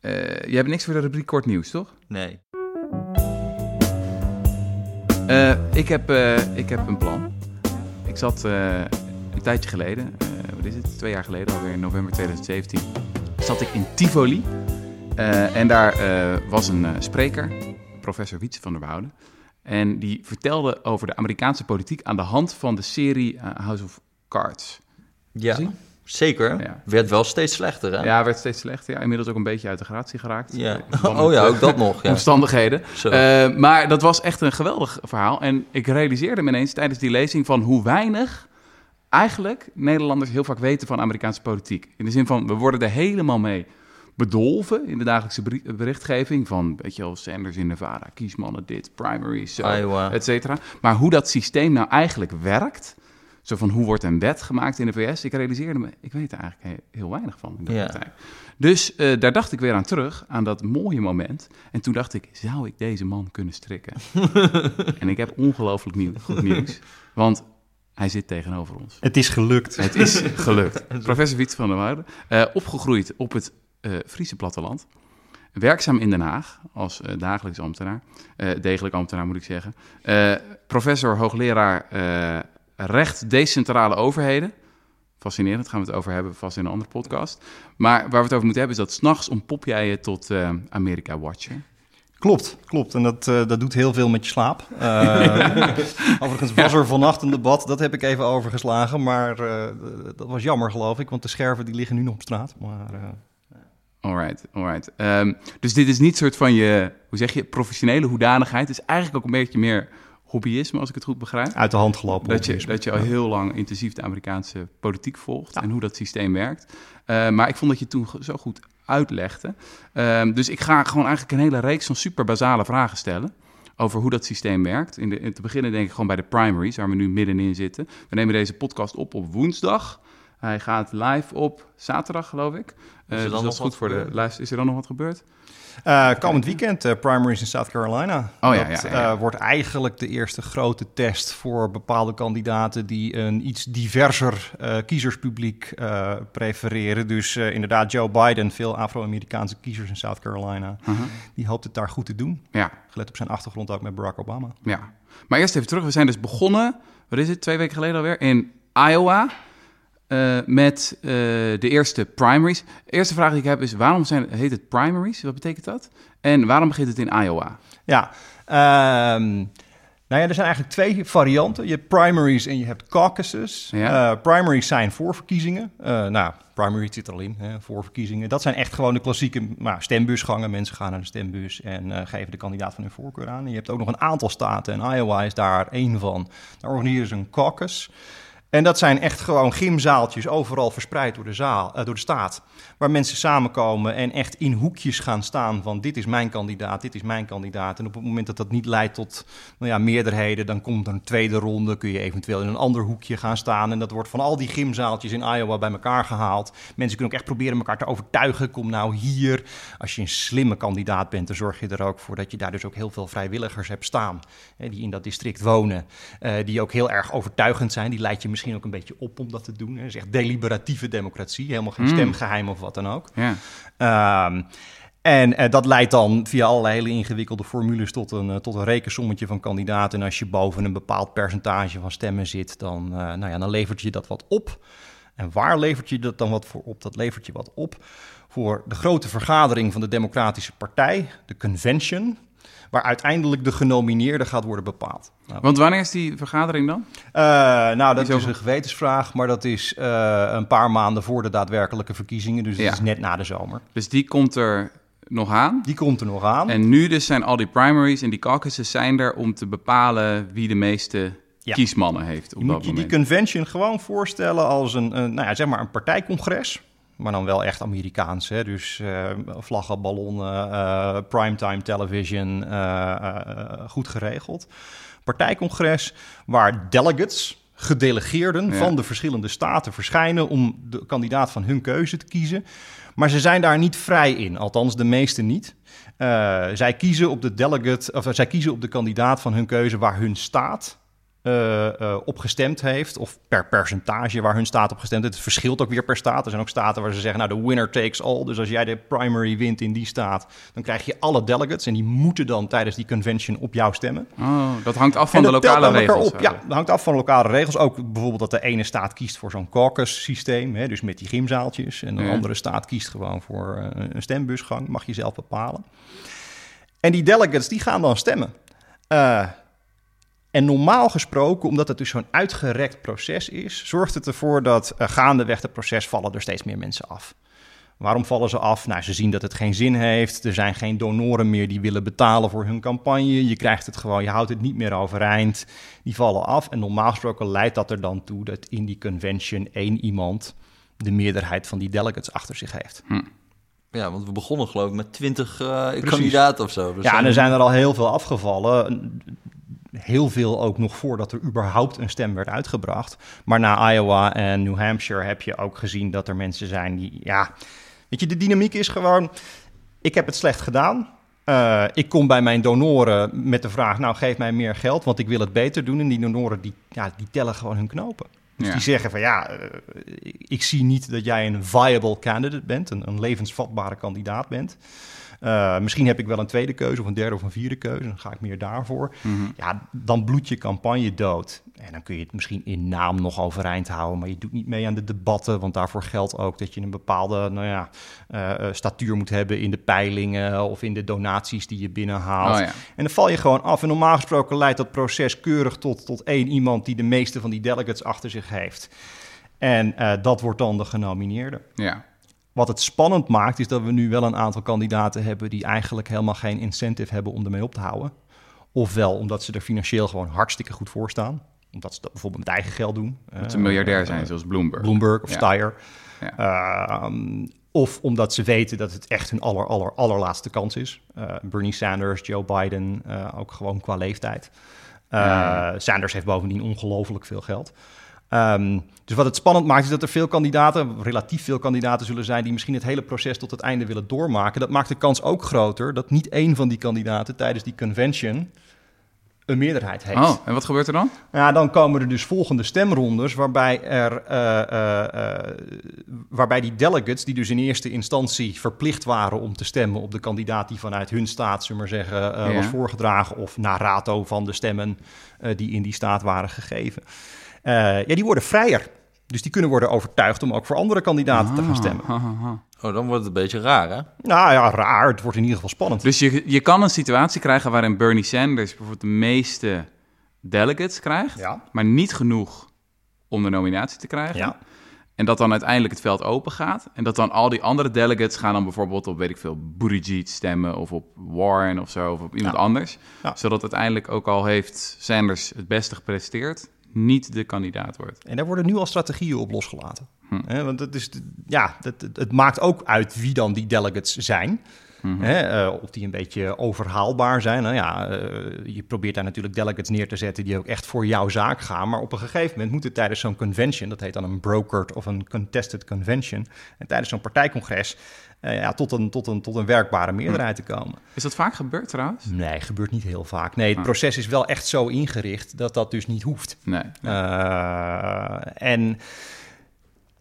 Uh, je hebt niks voor de rubriek kort nieuws, toch? Nee. Uh, ik, heb, uh, ik heb een plan. Ik zat een tijdje geleden, wat is het, twee jaar geleden alweer, in november 2017, zat ik in Tivoli. en daar was een spreker, professor Wietse van der Wouden. En die vertelde over de Amerikaanse politiek aan de hand van de serie House of Cards. Ja. Zeker. Ja. Werd wel steeds slechter, hè? Ja, werd steeds slechter. Ja, inmiddels ook een beetje uit de gratie geraakt. Ja. Oh ja, ook dat nog. Ja. Omstandigheden. Uh, maar dat was echt een geweldig verhaal. En ik realiseerde me ineens tijdens die lezing van hoe weinig eigenlijk Nederlanders heel vaak weten van Amerikaanse politiek. In de zin van, we worden er helemaal mee bedolven in de dagelijkse berichtgeving van, weet je wel, Sanders in Nevada, kiesmannen dit, primaries, et cetera. Maar hoe dat systeem nou eigenlijk werkt zo van hoe wordt een wet gemaakt in de VS? Ik realiseerde me, ik weet er eigenlijk heel weinig van in de ja. Dus uh, daar dacht ik weer aan terug, aan dat mooie moment. En toen dacht ik, zou ik deze man kunnen strikken? en ik heb ongelooflijk nieuw, goed nieuws, want hij zit tegenover ons. Het is gelukt. Het is gelukt. Professor Wiets van der Waarde, uh, opgegroeid op het uh, Friese platteland. Werkzaam in Den Haag als uh, dagelijks ambtenaar, degelijk ambtenaar moet ik zeggen. professor, hoogleraar recht decentrale overheden. Fascinerend, daar gaan we het over hebben, vast in een andere podcast. Maar waar we het over moeten hebben is dat s'nachts ontpop jij je tot uh, America Watcher. Klopt, klopt. En dat, uh, dat doet heel veel met je slaap. Uh, overigens was er vannacht een debat, dat heb ik even overgeslagen. Maar dat was jammer, geloof ik, want de scherven die liggen nu nog op straat. Maar, Alright, alright. Um, dus dit is niet soort van je, hoe zeg je, professionele hoedanigheid. Het is eigenlijk ook een beetje meer hobbyisme, als ik het goed begrijp. Uit de hand gelopen. Dat je, dat je al heel lang intensief de Amerikaanse politiek volgt en hoe dat systeem werkt. Uh, maar ik vond dat je toen zo goed uitlegde. Uh, dus ik ga gewoon eigenlijk een hele reeks van super basale vragen stellen over hoe dat systeem werkt. In, de, in te beginnen denk ik gewoon bij de primaries, waar we nu middenin zitten. We nemen deze podcast op op woensdag. Hij gaat live op zaterdag, geloof ik. Uh, dus dat is goed voor de luister. Is er dan nog wat gebeurd? Uh, komend weekend uh, primaries in South Carolina. Oh, ja, ja, uh, wordt eigenlijk de eerste grote test voor bepaalde kandidaten die een iets diverser kiezerspubliek prefereren. Dus inderdaad, Joe Biden, veel Afro-Amerikaanse kiezers in South Carolina. -huh. Die hoopt het daar goed te doen. Ja. Gelet op zijn achtergrond ook met Barack Obama. Ja. Maar eerst even terug. We zijn dus begonnen, wat is het, twee weken geleden alweer, in Iowa. Uh, met uh, de eerste primaries. De eerste vraag die ik heb is: waarom zijn, heet het primaries? Wat betekent dat? En waarom begint het in Iowa? Ja, um, nou ja, er zijn eigenlijk twee varianten. Je hebt primaries en je hebt caucuses. Ja. Uh, primaries zijn voorverkiezingen. nou, primary zit er al in, hè, voorverkiezingen. Dat zijn echt gewoon de klassieke nou, stembusgangen. Mensen gaan naar de stembus en geven de kandidaat van hun voorkeur aan. En je hebt ook nog een aantal staten en Iowa is daar één van. Daar organiseren ze een caucus. En dat zijn echt gewoon gymzaaltjes overal verspreid door de, zaal, uh, door de staat. Waar mensen samenkomen en echt in hoekjes gaan staan van dit is mijn kandidaat, dit is mijn kandidaat. En op het moment dat dat niet leidt tot nou ja, meerderheden, dan komt er een tweede ronde. Kun je eventueel in een ander hoekje gaan staan. En dat wordt van al die gymzaaltjes in Iowa bij elkaar gehaald. Mensen kunnen ook echt proberen elkaar te overtuigen. Kom nou hier. Als je een slimme kandidaat bent, dan zorg je er ook voor dat je daar dus ook heel veel vrijwilligers hebt staan. Hè, die in dat district wonen. Uh, die ook heel erg overtuigend zijn. Die leid je misschien ook een beetje op om dat te doen. Het is echt deliberatieve democratie, helemaal geen mm. stemgeheim of wat dan ook. Ja. Um, en uh, dat leidt dan via allerlei hele ingewikkelde formules tot een, uh, tot een rekensommetje van kandidaten. En als je boven een bepaald percentage van stemmen zit, dan, uh, nou ja, dan levert je dat wat op. En waar levert je dat dan wat voor op? Dat levert je wat op voor de grote vergadering van de Democratische Partij, de convention waar uiteindelijk de genomineerde gaat worden bepaald. Nou, Want wanneer is die vergadering dan? Uh, nou, dat is, een gewetensvraag, maar dat is uh, een paar maanden voor de daadwerkelijke verkiezingen. Dus dat is net na de zomer. Dus die komt er nog aan? Die komt er nog aan. En nu dus zijn al die primaries en die caucuses zijn er om te bepalen wie de meeste ja. kiesmannen heeft. Op je moet je die convention gewoon voorstellen als een, een, nou ja, zeg maar een partijcongres maar dan wel echt Amerikaans. Hè? Dus uh, vlaggen, ballonnen, uh, primetime television, uh, goed geregeld. Partijcongres waar delegates, gedelegeerden van de verschillende staten verschijnen om de kandidaat van hun keuze te kiezen. Maar ze zijn daar niet vrij in, althans de meeste niet. zij kiezen op de delegate, of zij kiezen op de kandidaat van hun keuze waar hun staat uh, op gestemd heeft, of per percentage waar hun staat op gestemd heeft. Het verschilt ook weer per staat. Er zijn ook staten waar ze zeggen, nou, de winner takes all. Dus als jij de primary wint in die staat, dan krijg je alle delegates en die moeten dan tijdens die convention op jou stemmen. Oh, dat hangt af van de lokale regels. Op. Ja, dat hangt af van lokale regels. Ook bijvoorbeeld dat de ene staat kiest voor zo'n caucus systeem, hè, dus met die gymzaaltjes. En de andere staat kiest gewoon voor een stembusgang, mag je zelf bepalen. En die delegates die gaan dan stemmen. Uh, en normaal gesproken, omdat het dus zo'n uitgerekt proces is, zorgt het ervoor dat uh, gaandeweg het proces vallen er steeds meer mensen af. Waarom vallen ze af? Nou, ze zien dat het geen zin heeft. Er zijn geen donoren meer die willen betalen voor hun campagne. Je krijgt het gewoon, je houdt het niet meer overeind. Die vallen af. En normaal gesproken leidt dat er dan toe dat in die convention één iemand de meerderheid van die delegates achter zich heeft. Hm. Ja, want we begonnen geloof ik met twintig uh, kandidaten of zo. Dus ja, en er zijn er al heel veel afgevallen heel veel ook nog voordat er überhaupt een stem werd uitgebracht. Maar na Iowa en New Hampshire heb je ook gezien dat er mensen zijn die, ja, weet je, de dynamiek is gewoon, ik heb het slecht gedaan. Uh, ik kom bij mijn donoren met de vraag, nou geef mij meer geld, want ik wil het beter doen. En die donoren, die, ja, die tellen gewoon hun knopen. Dus die zeggen van ja, uh, ik zie niet dat jij een viable candidate bent, een, een levensvatbare kandidaat bent. Uh, misschien heb ik wel een tweede keuze of een derde of een vierde keuze. Dan ga ik meer daarvoor. Mm -hmm. Ja, dan bloedt je campagne dood. En dan kun je het misschien in naam nog overeind houden. Maar je doet niet mee aan de debatten. Want daarvoor geldt ook dat je een bepaalde nou ja, uh, statuur moet hebben in de peilingen of in de donaties die je binnenhaalt. Oh, ja. En dan val je gewoon af. En normaal gesproken leidt dat proces keurig tot, tot één iemand die de meeste van die delegates achter zich heeft. En uh, dat wordt dan de genomineerde. Ja. Wat het spannend maakt, is dat we nu wel een aantal kandidaten hebben die eigenlijk helemaal geen incentive hebben om ermee op te houden. Ofwel omdat ze er financieel gewoon hartstikke goed voor staan. Omdat ze dat bijvoorbeeld met eigen geld doen. Dat ze een miljardair zijn, zoals Bloomberg. Bloomberg of ja. Steyer. Ja. Uh, of omdat ze weten dat het echt hun aller, aller, allerlaatste kans is. Uh, Bernie Sanders, Joe Biden, uh, ook gewoon qua leeftijd. Ja. Sanders heeft bovendien ongelooflijk veel geld. Um, dus wat het spannend maakt is dat er veel kandidaten, relatief veel kandidaten zullen zijn die misschien het hele proces tot het einde willen doormaken. Dat maakt de kans ook groter dat niet één van die kandidaten tijdens die convention een meerderheid heeft. Oh, en wat gebeurt er dan? Ja, dan komen er dus volgende stemrondes waarbij, er, uh, uh, uh, waarbij die delegates, die dus in eerste instantie verplicht waren om te stemmen op de kandidaat die vanuit hun staat, zullen maar zeggen, ja. was voorgedragen, of na rato van de stemmen die in die staat waren gegeven. Uh, ja, die worden vrijer. Dus die kunnen worden overtuigd om ook voor andere kandidaten ah, te gaan ah, stemmen. Ah, ah, oh, dan wordt het een beetje raar, hè? Nou ja, raar. Het wordt in ieder geval spannend. Dus je, je kan een situatie krijgen waarin Bernie Sanders bijvoorbeeld de meeste delegates krijgt, ja. maar niet genoeg om de nominatie te krijgen. Ja. En dat dan uiteindelijk het veld open gaat. En dat dan al die andere delegates gaan dan bijvoorbeeld op, weet ik veel, Buttigieg stemmen of op Warren of zo, of op iemand Ja. anders. Ja. Zodat uiteindelijk ook al heeft Sanders het beste gepresteerd, niet de kandidaat wordt. En daar worden nu al strategieën op losgelaten. Hm. Want het, is, ja, het, maakt ook uit wie dan die delegates zijn. Mhm. Hè, eh, of die een beetje overhaalbaar zijn. Nou ja, eh, je probeert daar natuurlijk delegates neer te zetten die ook echt voor jouw zaak gaan. Maar op een gegeven moment moet het tijdens zo'n convention, dat heet dan een brokered of een contested convention, en tijdens zo'n partijcongres, ja, tot, een, tot, een, tot een werkbare meerderheid te komen. Is dat vaak gebeurd trouwens? Nee, gebeurt niet heel vaak. Nee, het Ah. proces is wel echt zo ingericht dat dat dus niet hoeft. Nee. nee. Uh, en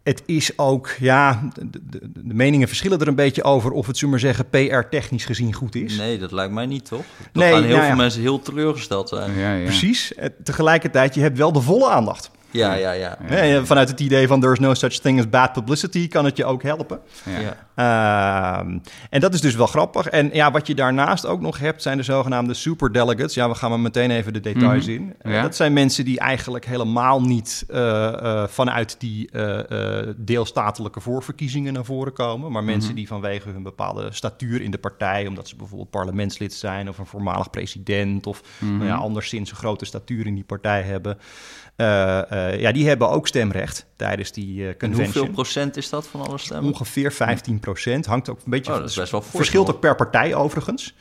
het is ook, ja, de, de, de, meningen verschillen er een beetje over of het, zullen maar zeggen, PR-technisch gezien goed is. Nee, dat lijkt mij niet, toch? Dan Nee, gaan heel nou veel ja. mensen heel teleurgesteld zijn. ja, ja. Precies. Eh, Tegelijkertijd, je hebt wel de volle aandacht. Ja, ja, ja. Vanuit het idee van there's no such thing as bad publicity kan het je ook helpen. Ja. Ehm, en dat is dus wel grappig. En ja, wat je daarnaast ook nog hebt, zijn de zogenaamde superdelegates. Ja, we gaan maar meteen even de details Mhm. in. Eh, Ja. Dat zijn mensen die eigenlijk helemaal niet eh, eh, vanuit die eh, eh, deelstatelijke voorverkiezingen naar voren komen. Maar mensen Mhm. die vanwege hun bepaalde statuur in de partij, omdat ze bijvoorbeeld parlementslid zijn of een voormalig president of Mhm. nou ja, anderszins een grote statuur in die partij hebben. Eh, ja, die hebben ook stemrecht tijdens die eh En convention. hoeveel procent is dat van alle stemmen? Ongeveer 15 procent. Hangt ook een beetje. Oh, dat is best wel fors, Verschilt ook per partij overigens.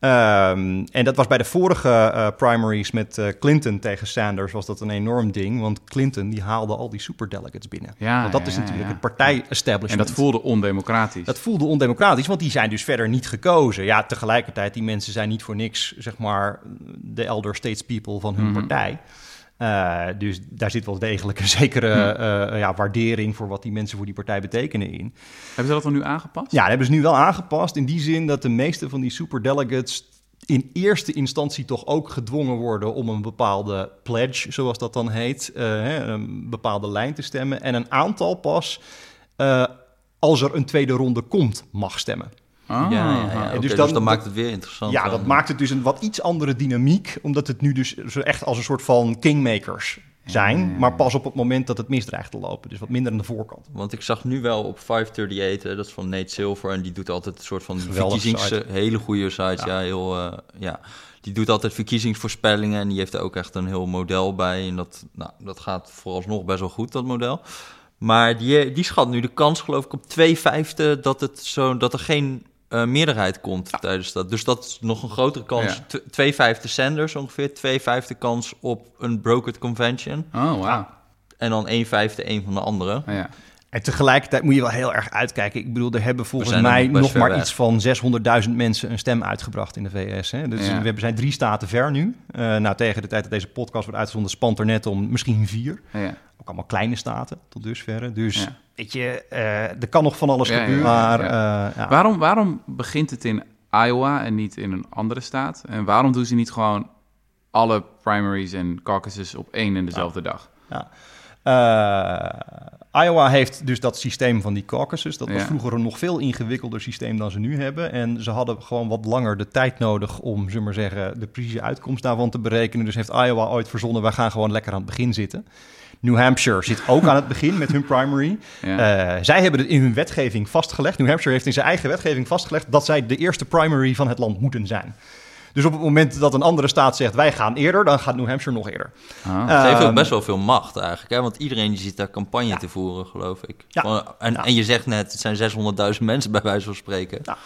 Ehm, en dat was bij de vorige eh, primaries met eh, Clinton tegen Sanders was dat een enorm ding. Want Clinton die haalde al die superdelegates binnen. Ja, want dat ja, is natuurlijk ja. het partij-establishment. En dat voelde ondemocratisch. Dat voelde ondemocratisch, want die zijn dus verder niet gekozen. Ja, tegelijkertijd, die mensen zijn niet voor niks, zeg maar, de elder statespeople van hun Mhm. partij. Dus daar zit wel degelijk een zekere hm. ja, waardering voor wat die mensen voor die partij betekenen in. Hebben ze dat dan nu aangepast? Ja, dat hebben ze nu wel aangepast. In die zin dat de meeste van die superdelegates in eerste instantie toch ook gedwongen worden om een bepaalde pledge, zoals dat dan heet, een bepaalde lijn te stemmen. En een aantal pas, als er een tweede ronde komt, mag stemmen. Ah, ja, ja, ja. dus, dus dan, dus maakt het weer interessant. Ja, dat maakt het dus een wat iets andere dynamiek, omdat het nu dus zo echt als een soort van kingmakers zijn, maar pas op het moment dat het misdreigt te lopen. Dus wat minder aan de voorkant. Want ik zag nu wel op 538, dat is van Nate Silver, en die doet altijd een soort van verkiezings... Hele goede site, ja. heel, uh, ja. Die doet altijd verkiezingsvoorspellingen en die heeft er ook echt een heel model bij. En dat, nou, dat gaat vooralsnog best wel goed, dat model. Maar die, die schat nu de kans, geloof ik, op 2 vijfde dat, het zo, dat er geen uh, meerderheid komt tijdens dat. Dus dat is nog een grotere kans. Ja. Twee vijfde Sanders ongeveer. Twee vijfde kans op een brokered convention. Oh, wow. En dan een vijfde een van de andere. Oh, ja. En tegelijkertijd moet je wel heel erg uitkijken. Ik bedoel, er hebben volgens mij nog maar iets van 600.000 mensen een stem uitgebracht in de VS. Hè? Dus we zijn drie staten ver nu. Uh, nou, tegen de tijd dat deze podcast wordt uitgezonden, spant er net om misschien vier. Ja. Ook allemaal kleine staten tot dusverre. Dus weet je, uh, er kan nog van alles gebeuren. Maar, uh, waarom, waarom begint het in Iowa en niet in een andere staat? En waarom doen ze niet gewoon alle primaries en caucuses op één en dezelfde dag? Ja. Uh, Iowa heeft dus dat systeem van die caucuses. Dat was vroeger een nog veel ingewikkelder systeem dan ze nu hebben. En ze hadden gewoon wat langer de tijd nodig om, zullen maar zeggen, de precieze uitkomst daarvan te berekenen. Dus heeft Iowa ooit verzonnen, wij gaan gewoon lekker aan het begin zitten. New Hampshire zit ook aan het begin met hun primary. Uh, zij hebben het in hun wetgeving vastgelegd. New Hampshire heeft in zijn eigen wetgeving vastgelegd dat zij de eerste primary van het land moeten zijn. Dus op het moment dat een andere staat zegt wij gaan eerder, dan gaat New Hampshire nog eerder. Ah. het heeft ook ehm, best wel veel macht eigenlijk. Hè? Want iedereen die zit daar campagne te voeren, geloof ik. Ja. En, en je zegt net, het zijn 600.000 mensen bij wijze van spreken. Ja.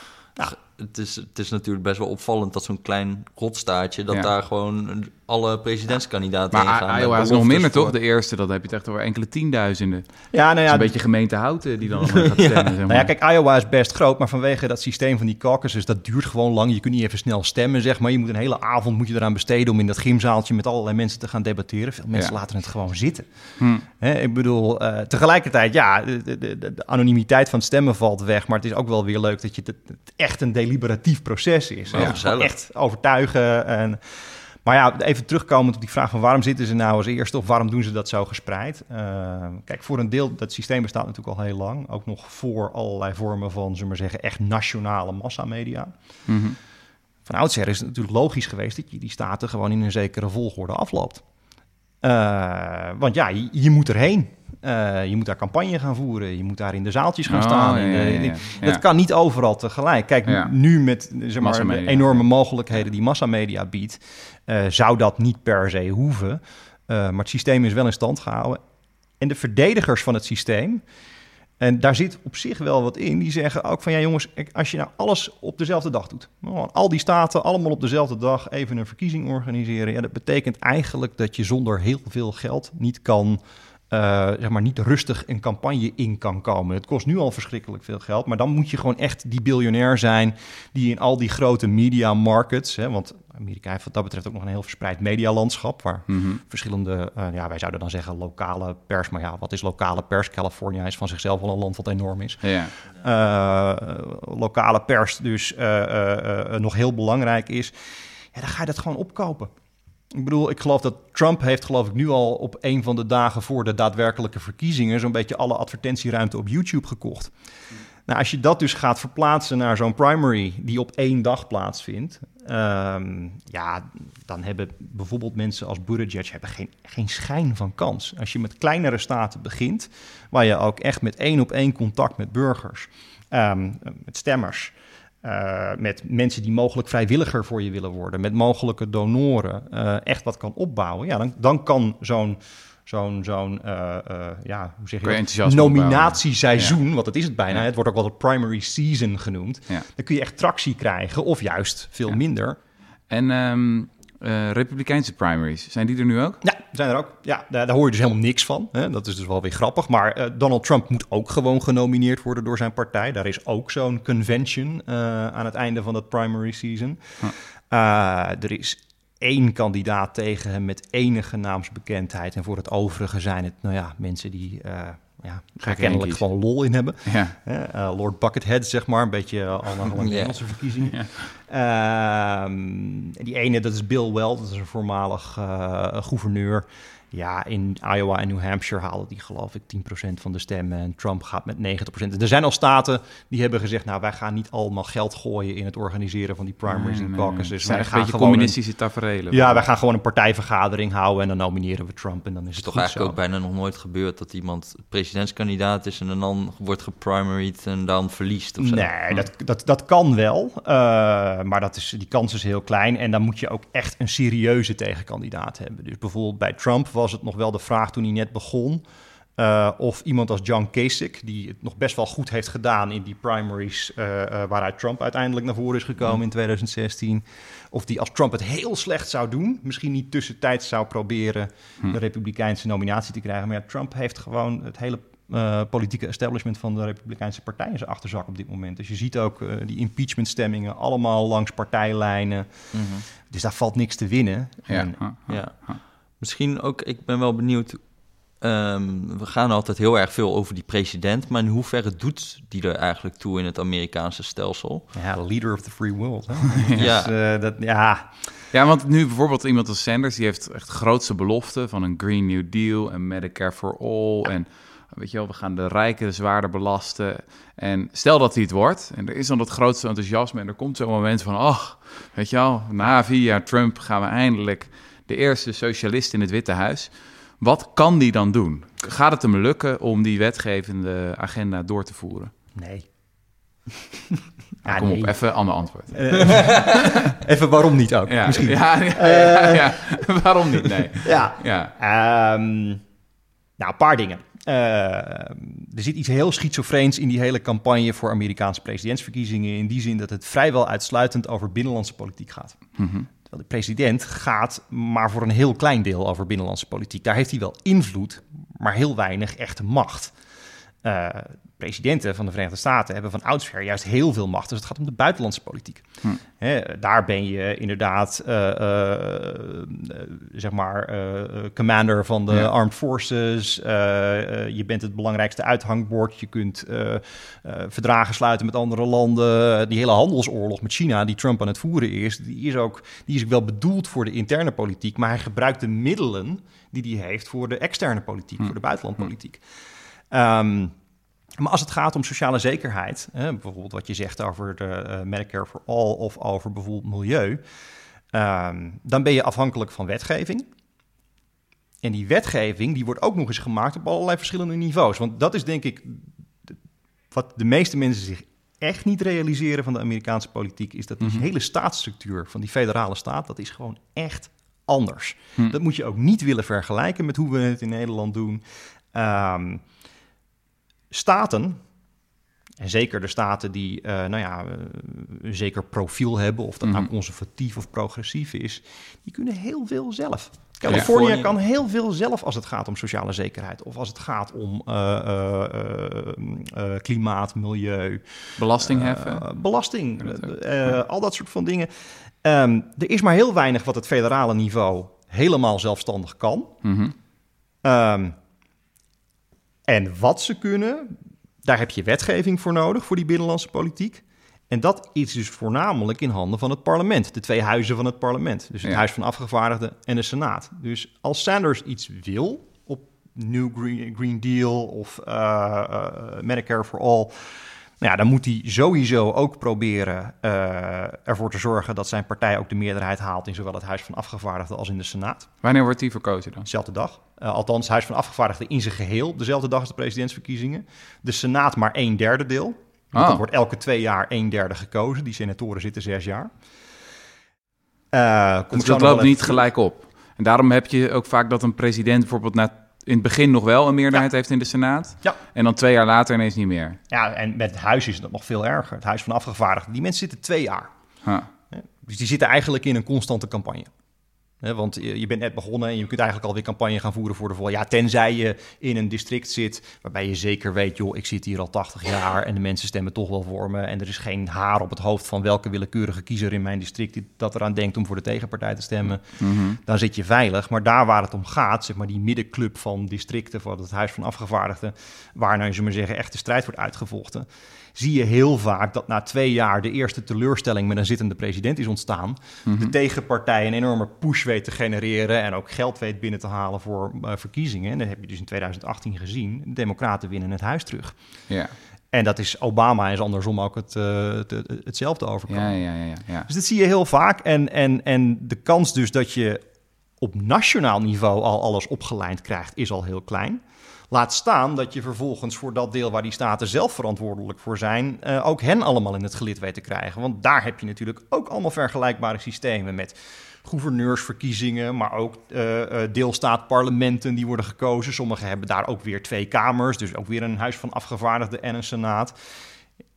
Het, is, het is natuurlijk best wel opvallend dat zo'n klein rotstaartje... dat daar gewoon alle presidentskandidaten maar gaan. Iowa is nog minder, toch? De eerste, dat heb je het echt over enkele tienduizenden. Ja, nou ja, een beetje gemeente Houten die dan gaat stemmen. ja. Zeg maar. Nou ja, kijk, Iowa is best groot, maar vanwege dat systeem van die caucuses, dat duurt gewoon lang. Je kunt niet even snel stemmen, zeg maar. Je moet een hele avond moet je eraan besteden om in dat gymzaaltje met allerlei mensen te gaan debatteren. Veel mensen laten het gewoon zitten. Hm. ik bedoel, uh, tegelijkertijd, ja, de, de, de, anonimiteit van het stemmen valt weg, maar het is ook wel weer leuk dat je het, echt een deliberatief proces is. Ja, echt overtuigen en maar ja, even terugkomend op die vraag van waarom zitten ze nou als eerste of waarom doen ze dat zo gespreid? Uh, kijk, voor een deel, dat systeem bestaat natuurlijk al heel lang. Ook nog voor allerlei vormen van, zullen we maar zeggen, echt nationale massamedia. Mm Van oudsher is het natuurlijk logisch geweest dat je die staten gewoon in een zekere volgorde afloopt. Uh, want ja, je, je moet erheen. Uh, je moet daar campagne gaan voeren. Je moet daar in de zaaltjes gaan oh, staan. Ja, ja, ja, dat kan niet overal tegelijk. Kijk, nu met zeg maar, de enorme mogelijkheden die massamedia biedt, uh, zou dat niet per se hoeven. Uh, maar het systeem is wel in stand gehouden. En de verdedigers van het systeem, en daar zit op zich wel wat in, die zeggen ook van ja jongens, als je nou alles op dezelfde dag doet, al die staten allemaal op dezelfde dag even een verkiezing organiseren, ja, dat betekent eigenlijk dat je zonder heel veel geld niet kan uh, zeg maar niet rustig een campagne in kan komen. Het kost nu al verschrikkelijk veel geld, maar dan moet je gewoon echt die biljonair zijn die in al die grote media markets, hè, want Amerika heeft wat dat betreft ook nog een heel verspreid medialandschap, waar mhm. verschillende, uh, ja, wij zouden dan zeggen lokale pers, maar ja, wat is lokale pers? California is van zichzelf al een land wat enorm is. Ja. Uh, lokale pers dus nog heel belangrijk is. Ja, dan ga je dat gewoon opkopen. Ik bedoel, ik geloof dat Trump heeft geloof ik nu al op een van de dagen voor de daadwerkelijke verkiezingen zo'n beetje alle advertentieruimte op YouTube gekocht. Nou, als je dat dus gaat verplaatsen naar zo'n primary die op één dag plaatsvindt, um, ja, dan hebben bijvoorbeeld mensen als Buttigieg hebben geen, geen schijn van kans. Als je met kleinere staten begint, waar je ook echt met één op één contact met burgers, um, met stemmers, uh, met mensen die mogelijk vrijwilliger voor je willen worden, met mogelijke donoren, uh, echt wat kan opbouwen, ja, dan, dan kan zo'n zo'n zo'n uh, ja, hoe zeg je nominatieseizoen, ja. want dat is het bijna. Het wordt ook wel de primary season genoemd. Ja. Dan kun je echt tractie krijgen, of juist veel minder. En um, uh, Republikeinse primaries, zijn die er nu ook? Ja, zijn er ook. Ja, daar, daar hoor je dus helemaal niks van. Hè? Dat is dus wel weer grappig. Maar uh, Donald Trump moet ook gewoon genomineerd worden door zijn partij. Daar is ook zo'n convention uh, aan het einde van dat primary season. Huh. er is één kandidaat tegen hem met enige naamsbekendheid. En voor het overige zijn het, nou ja, mensen die uh, ja, kennelijk gewoon lol in hebben. Ja. Uh, Lord Buckethead, zeg maar, een beetje uh, alle Engelse verkiezingen. Ja. Ehm, die ene, dat is Bill Weld, dat is een voormalig gouverneur. Ja, in Iowa en New Hampshire haalde die geloof ik 10% van de stemmen. En Trump gaat met 90%. Er zijn al staten die hebben gezegd... nou, wij gaan niet allemaal geld gooien in het organiseren van die primaries en caucuses. Nee, wij gaan gewoon communistische tafereelen. Ja, wij gaan gewoon een partijvergadering houden... en dan nomineren we Trump en dan is het, is toch eigenlijk ook bijna nog nooit gebeurd... dat iemand presidentskandidaat is en dan wordt geprimaried en dan verliest of zo. Nee, dat, dat, dat kan wel. Uh, maar dat is, die kans is heel klein. En dan moet je ook echt een serieuze tegenkandidaat hebben. Dus bijvoorbeeld bij Trump was het nog wel de vraag toen hij net begon. Uh, of iemand als John Kasich, die het nog best wel goed heeft gedaan in die primaries, uh, uh, waaruit Trump uiteindelijk naar voren is gekomen in 2016. Of die als Trump het heel slecht zou doen, misschien niet tussentijds zou proberen hm. de Republikeinse nominatie te krijgen. Maar ja, Trump heeft gewoon het hele politieke establishment van de Republikeinse Partij in zijn achterzak op dit moment. Dus je ziet ook die impeachment-stemmingen allemaal langs partijlijnen. -hmm. Dus daar valt niks te winnen. Ja, en, ja. Misschien ook, ik ben wel benieuwd. Um, we gaan altijd heel erg veel over die president, maar in hoeverre doet die er eigenlijk toe in het Amerikaanse stelsel? Ja, leader of the free world. Hè? ja. Dus, uh, dat, ja. ja, want nu bijvoorbeeld iemand als Sanders, die heeft echt grootste belofte van een Green New Deal en Medicare for All. En weet je wel, we gaan de rijken zwaarder belasten. En stel dat hij het wordt, en er is dan dat grootste enthousiasme, en er komt zo'n moment van, ach, weet je wel, na vier jaar Trump gaan we eindelijk de eerste socialist in het Witte Huis. Wat kan die dan doen? Gaat het hem lukken om die wetgevende agenda door te voeren? Nee. Ja, kom op, even ander antwoord. even waarom niet ook, ja, misschien. Ja, ja, ja, waarom niet, nee. Ja, ja. Um, nou, een paar dingen. Uh, er zit iets heel schizofreens in die hele campagne voor Amerikaanse presidentsverkiezingen. In die zin dat het vrijwel uitsluitend over binnenlandse politiek gaat. Mm -hmm de president gaat maar voor een heel klein deel over binnenlandse politiek. Daar heeft hij wel invloed, maar heel weinig echte macht. Uh, presidenten van de Verenigde Staten hebben van oudsher juist heel veel macht. Dus het gaat om de buitenlandse politiek. Hm. daar ben je inderdaad, uh, uh, zeg maar, commander van de Armed Forces. je bent het belangrijkste uithangbord. Je kunt verdragen sluiten met andere landen. Die hele handelsoorlog met China, die Trump aan het voeren is, die is ook, die is ook wel bedoeld voor de interne politiek. Maar hij gebruikt de middelen die hij heeft voor de externe politiek, hm. voor de buitenlandpolitiek. Um, maar als het gaat om sociale zekerheid, hè, bijvoorbeeld wat je zegt over de uh, Medicare for All of over bijvoorbeeld milieu, um, dan ben je afhankelijk van wetgeving. En die wetgeving die wordt ook nog eens gemaakt op allerlei verschillende niveaus. Want dat is denk ik wat de meeste mensen zich echt niet realiseren van de Amerikaanse politiek, is dat die mhm. hele staatsstructuur van die federale staat, dat is gewoon echt anders. Hm. Dat moet je ook niet willen vergelijken met hoe we het in Nederland doen. Um, staten, en zeker de staten die uh, nou ja, uh, een zeker profiel hebben, of dat nou mhm. conservatief of progressief is, die kunnen heel veel zelf. Californië kan heel veel zelf als het gaat om sociale zekerheid. Of als het gaat om uh, klimaat, milieu. Belasting heffen. belasting. al dat soort van dingen. Um, er is maar heel weinig wat het federale niveau helemaal zelfstandig kan. Mm um, en wat ze kunnen, daar heb je wetgeving voor nodig voor die binnenlandse politiek. En dat is dus voornamelijk in handen van het parlement, de twee huizen van het parlement. Dus het Huis van Afgevaardigden en de Senaat. Dus als Sanders iets wil op New Green, Green Deal of uh, uh, Medicare for All, nou ja, dan moet hij sowieso ook proberen uh, ervoor te zorgen dat zijn partij ook de meerderheid haalt in zowel het Huis van Afgevaardigden als in de Senaat. Wanneer wordt hij verkozen dan? Dezelfde dag. Uh, althans, het Huis van Afgevaardigden in zijn geheel dezelfde dag als de presidentsverkiezingen. De Senaat maar een derde deel. Dan wordt elke twee jaar een derde gekozen. Die senatoren zitten zes jaar. Uh, dus dat loopt niet gelijk op. En daarom heb je ook vaak dat een president bijvoorbeeld na in het begin nog wel een meerderheid heeft in de Senaat. Ja. En dan twee jaar later ineens niet meer. Ja, en met het huis is het nog veel erger. Het huis van afgevaardigden. Die mensen zitten twee jaar. Huh. Dus die zitten eigenlijk in een constante campagne. Want je bent net begonnen en je kunt eigenlijk alweer campagne gaan voeren voor de volgende. Ja, tenzij je in een district zit waarbij je zeker weet, joh, ik zit hier al 80 jaar en de mensen stemmen toch wel voor me. En er is geen haar op het hoofd van welke willekeurige kiezer in mijn district die dat eraan denkt om voor de tegenpartij te stemmen. Mhm. Dan zit je veilig. Maar daar waar het om gaat, zeg maar die middenclub van districten, van het Huis van Afgevaardigden, waar nou, je maar zeggen, echt de strijd wordt uitgevochten zie je heel vaak dat na twee jaar de eerste teleurstelling met een zittende president is ontstaan. Mhm. De tegenpartij een enorme push weet te genereren en ook geld weet binnen te halen voor uh, verkiezingen. En dat heb je dus in 2018 gezien. De Democraten winnen het huis terug. Ja. En dat is Obama is andersom ook het, uh, hetzelfde overkomen. Ja, ja, ja, ja, Dus dat zie je heel vaak. En, en, en de kans dus dat je op nationaal niveau al alles opgelijnd krijgt, is al heel klein. Laat staan dat je vervolgens voor dat deel waar die staten zelf verantwoordelijk voor zijn, uh, ook hen allemaal in het gelid weet te krijgen. Want daar heb je natuurlijk ook allemaal vergelijkbare systemen met gouverneursverkiezingen, maar ook uh, deelstaatparlementen die worden gekozen. Sommigen hebben daar ook weer twee kamers, dus ook weer een huis van afgevaardigden en een senaat.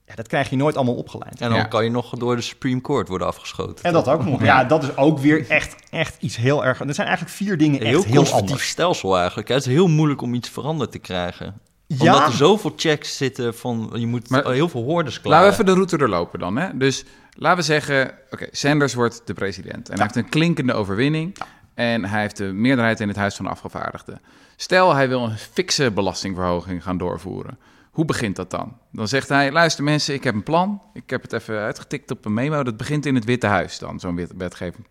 Ja, dat krijg je nooit allemaal opgeleid. En dan kan je nog door de Supreme Court worden afgeschoten. En dat ook nog. Ja, dat is ook weer echt, echt iets heel erg... Er zijn eigenlijk vier dingen echt heel, heel anders. stelsel eigenlijk. Het is heel moeilijk om iets veranderd te krijgen. Ja. Omdat er zoveel checks zitten van... Je moet maar, heel veel hoorders klaar. Laten we even de route doorlopen dan. Hè? Dus laten we zeggen... Oké, Sanders wordt de president. En hij heeft een klinkende overwinning. En hij heeft de meerderheid in het Huis van Afgevaardigden. Stel, hij wil een fikse belastingverhoging gaan doorvoeren. Hoe begint dat dan? Dan zegt hij: Luister mensen, ik heb een plan. Ik heb het even uitgetikt op een memo. Dat begint in het Witte Huis dan, zo'n wetgevend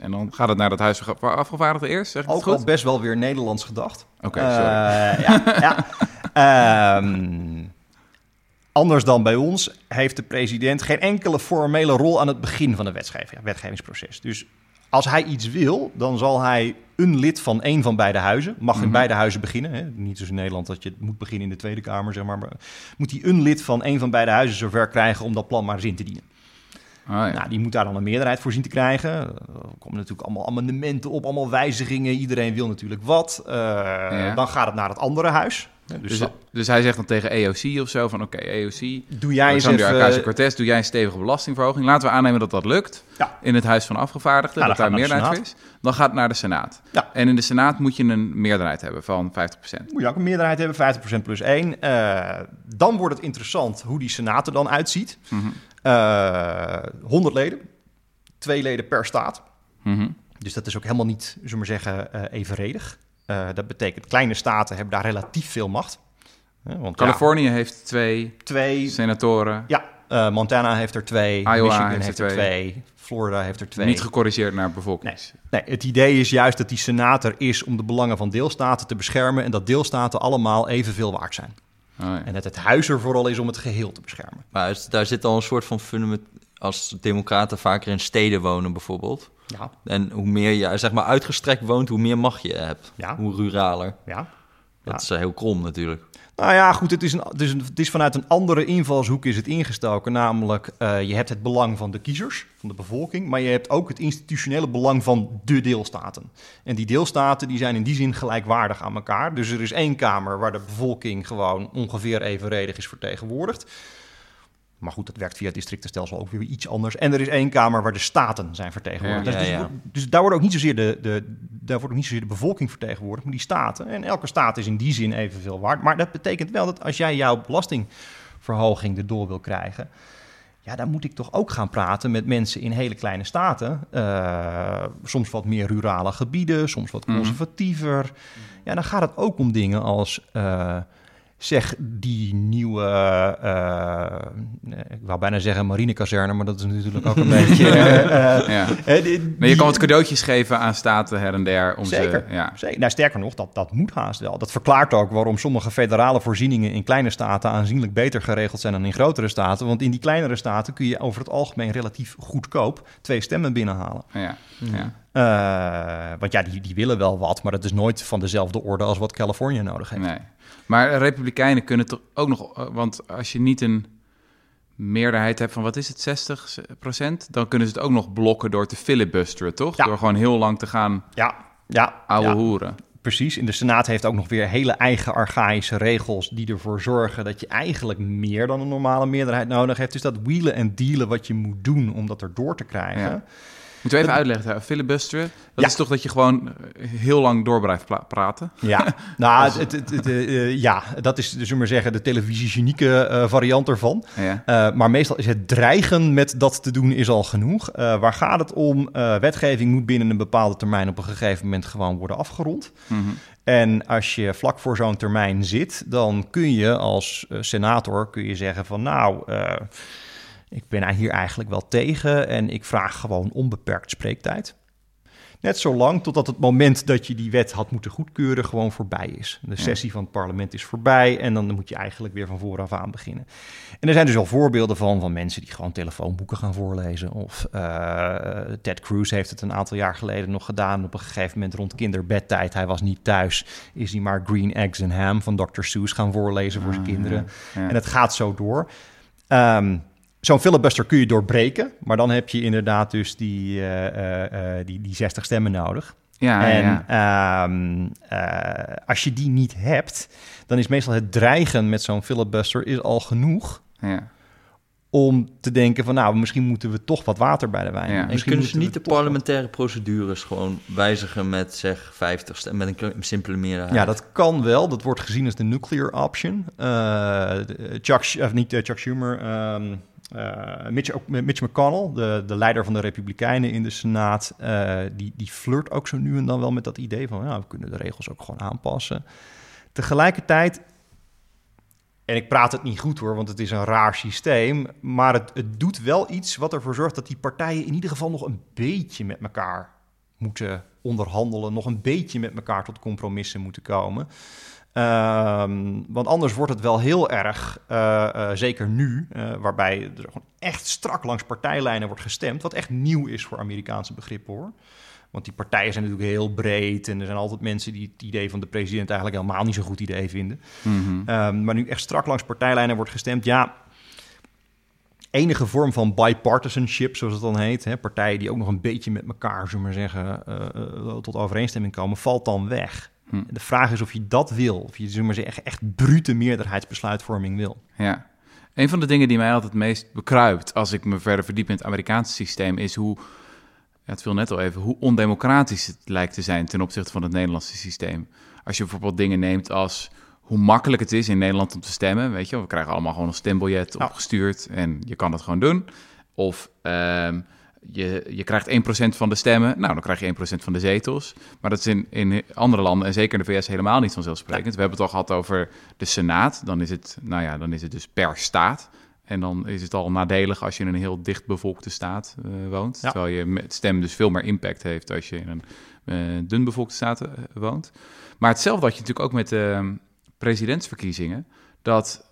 En dan gaat het naar het Huis van Afgevaardigden eerst. Zeg Ook al best wel weer Nederlands gedacht. Oké, sorry. Uh, ja, ja. Ehm, anders dan bij ons heeft de president geen enkele formele rol aan het begin van het wetgevingsproces. Dus als hij iets wil, dan zal hij een lid van één van beide huizen, mag in mhm. beide huizen beginnen. Hè? Niet zoals in Nederland dat je moet beginnen in de Tweede Kamer, zeg maar. maar moet hij een lid van één van beide huizen zover krijgen om dat plan maar eens in te dienen. Oh, ja. nou, die moet daar dan een meerderheid voor zien te krijgen. Er komen natuurlijk allemaal amendementen op, allemaal wijzigingen. Iedereen wil natuurlijk wat. Uh, Dan gaat het naar het andere huis. Dus, dus, dus, hij zegt dan tegen EOC of zo van oké, EOC, doe jij eens even... Cortez, doe jij een stevige belastingverhoging. Laten we aannemen dat dat lukt ja. in het Huis van Afgevaardigden, ja, dat daar meerderheid is. Dan gaat het naar de Senaat. Ja. En in de Senaat moet je een meerderheid hebben van 50%. Moet je ook een meerderheid hebben, 50% plus 1. Uh, eh, dan wordt het interessant hoe die Senaat er dan uitziet. Mm -hmm. uh, 100 leden, twee leden per staat. Mm -hmm. Dus dat is ook helemaal niet, zullen we maar zeggen, uh, evenredig. Uh, dat betekent kleine staten hebben daar relatief veel macht. Uh, want, Californië heeft twee, twee senatoren. Ja, uh, Montana heeft er twee. Iowa Michigan heeft, heeft er twee. twee. Florida heeft er twee. Niet gecorrigeerd naar bevolking. Nee. nee. het idee is juist dat die senator is om de belangen van deelstaten te beschermen... en dat deelstaten allemaal evenveel waard zijn. Oh, ja. En dat het huis er vooral is om het geheel te beschermen. Maar daar zit al een soort van fundament... als democraten vaker in steden wonen bijvoorbeeld... Ja. En hoe meer je zeg maar uitgestrekt woont, hoe meer macht je hebt. Ja. Hoe ruraler. Ja. Dat is uh, heel krom natuurlijk. Nou ja, goed, het is, een, het, is een, het is vanuit een andere invalshoek is het ingestoken. Namelijk, uh, je hebt het belang van de kiezers, van de bevolking, maar je hebt ook het institutionele belang van de deelstaten. En die deelstaten die zijn in die zin gelijkwaardig aan elkaar. Dus er is één kamer waar de bevolking gewoon ongeveer evenredig is vertegenwoordigd. Maar goed, dat werkt via het districtenstelsel ook weer iets anders. En er is één kamer waar de staten zijn vertegenwoordigd. dus, dus, dus, daar wordt ook niet zozeer de, de, daar wordt ook niet zozeer de bevolking vertegenwoordigd, maar die staten. En elke staat is in die zin evenveel waard. Maar dat betekent wel dat als jij jouw belastingverhoging erdoor wil krijgen, ja, dan moet ik toch ook gaan praten met mensen in hele kleine staten. Uh, soms wat meer rurale gebieden, soms wat mhm. conservatiever. Ja, dan gaat het ook om dingen als. Uh, zeg die nieuwe, uh, ik wou bijna zeggen marinekazerne, maar dat is natuurlijk ook een beetje... Uh, ja. maar je kan wat cadeautjes geven aan staten her en der. Om zeker, ze, ja. zeker. Nou, sterker nog, dat, dat moet haast wel. Dat verklaart ook waarom sommige federale voorzieningen in kleine staten aanzienlijk beter geregeld zijn dan in grotere staten. Want in die kleinere staten kun je over het algemeen relatief goedkoop twee stemmen binnenhalen. Ja, ja. Uh, want ja, die, die willen wel wat, maar dat is nooit van dezelfde orde als wat Californië nodig heeft. Nee. Maar Republikeinen kunnen toch ook nog, eh, want als je niet een meerderheid hebt van wat is het, 60 procent, dan kunnen ze het ook nog blokken door te filibusteren, toch? Door gewoon heel lang te gaan ja, ja, ouwe ja. hoeren. Precies, in de Senaat heeft ook nog weer hele eigen archaïsche regels die ervoor zorgen dat je eigenlijk meer dan een normale meerderheid nodig hebt. Dus dat wielen en dealen wat je moet doen om dat erdoor te krijgen. Moeten we even uitleggen, filibusteren, dat is toch dat je gewoon heel lang door blijft praten? Ja, nou, het, het, uh, ja, dat is, dus maar zeggen, de televisiegenieke uh, variant ervan. Ja. Uh, maar meestal is het dreigen met dat te doen is al genoeg. waar gaat het om? wetgeving moet binnen een bepaalde termijn op een gegeven moment gewoon worden afgerond. Mm -hmm. En als je vlak voor zo'n termijn zit, dan kun je als senator kun je zeggen van nou ik ben hier eigenlijk wel tegen en ik vraag gewoon onbeperkt spreektijd. Net zolang totdat het moment dat je die wet had moeten goedkeuren gewoon voorbij is. De sessie van het parlement is voorbij en dan moet je eigenlijk weer van vooraf aan beginnen. En er zijn dus al voorbeelden van, van mensen die gewoon telefoonboeken gaan voorlezen. Of uh, Ted Cruz heeft het een aantal jaar geleden nog gedaan. Op een gegeven moment rond kinderbedtijd, hij was niet thuis, is hij maar Green Eggs and Ham van Dr. Seuss gaan voorlezen voor zijn ah, kinderen. En het gaat zo door. Um, Zo'n filibuster kun je doorbreken, maar dan heb je inderdaad dus die, uh, die, die 60 stemmen nodig. Ja, en ja. Ehm, als je die niet hebt, dan is meestal het dreigen met zo'n filibuster is al genoeg. Ja. Om te denken van nou, misschien moeten we toch wat water bij de wijn. Ja. En kunnen ze niet de parlementaire procedures gewoon wijzigen met zeg 50 stemmen, met een simpele meerderheid? Ja, dat kan wel. Dat wordt gezien als de nuclear option. Chuck, of niet Chuck Schumer. Um, uh, Mitch, McConnell, de, de leider van de Republikeinen in de Senaat, uh, die, die flirt ook zo nu en dan wel met dat idee van ja, we kunnen de regels ook gewoon aanpassen. Tegelijkertijd, en ik praat het niet goed hoor, want het is een raar systeem, maar het, het doet wel iets wat ervoor zorgt dat die partijen in ieder geval nog een beetje met elkaar moeten onderhandelen, nog een beetje met elkaar tot compromissen moeten komen. Ehm, want anders wordt het wel heel erg, uh, uh, zeker nu, uh, waarbij er gewoon echt strak langs partijlijnen wordt gestemd, wat echt nieuw is voor Amerikaanse begrippen hoor. Want die partijen zijn natuurlijk heel breed en er zijn altijd mensen die het idee van de president eigenlijk helemaal niet zo'n goed idee vinden. Mm um, maar nu echt strak langs partijlijnen wordt gestemd, ja, enige vorm van bipartisanship, zoals het dan heet, hè, partijen die ook nog een beetje met elkaar, zullen we maar zeggen, tot overeenstemming komen, valt dan weg. Hm. De vraag is of je dat wil, of je zeg maar, echt, echt brute meerderheidsbesluitvorming wil. Ja. Een van de dingen die mij altijd het meest bekruipt als ik me verder verdiep in het Amerikaanse systeem, is hoe, ja, het viel net al even, hoe ondemocratisch het lijkt te zijn ten opzichte van het Nederlandse systeem. Als je bijvoorbeeld dingen neemt als hoe makkelijk het is in Nederland om te stemmen. Weet je, we krijgen allemaal gewoon een stembiljet opgestuurd en je kan dat gewoon doen. Of uh, je, je krijgt 1% van de stemmen, nou dan krijg je 1% van de zetels. Maar dat is in, in andere landen, en zeker in de VS, helemaal niet vanzelfsprekend. We hebben het al gehad over de Senaat. Dan is het, nou ja, dan is het dus per staat. En dan is het al nadelig als je in een heel dicht bevolkte staat uh, woont. Terwijl je met stem dus veel meer impact heeft als je in een uh, dun bevolkte staat uh, woont. Maar hetzelfde had je natuurlijk ook met de presidentsverkiezingen. Dat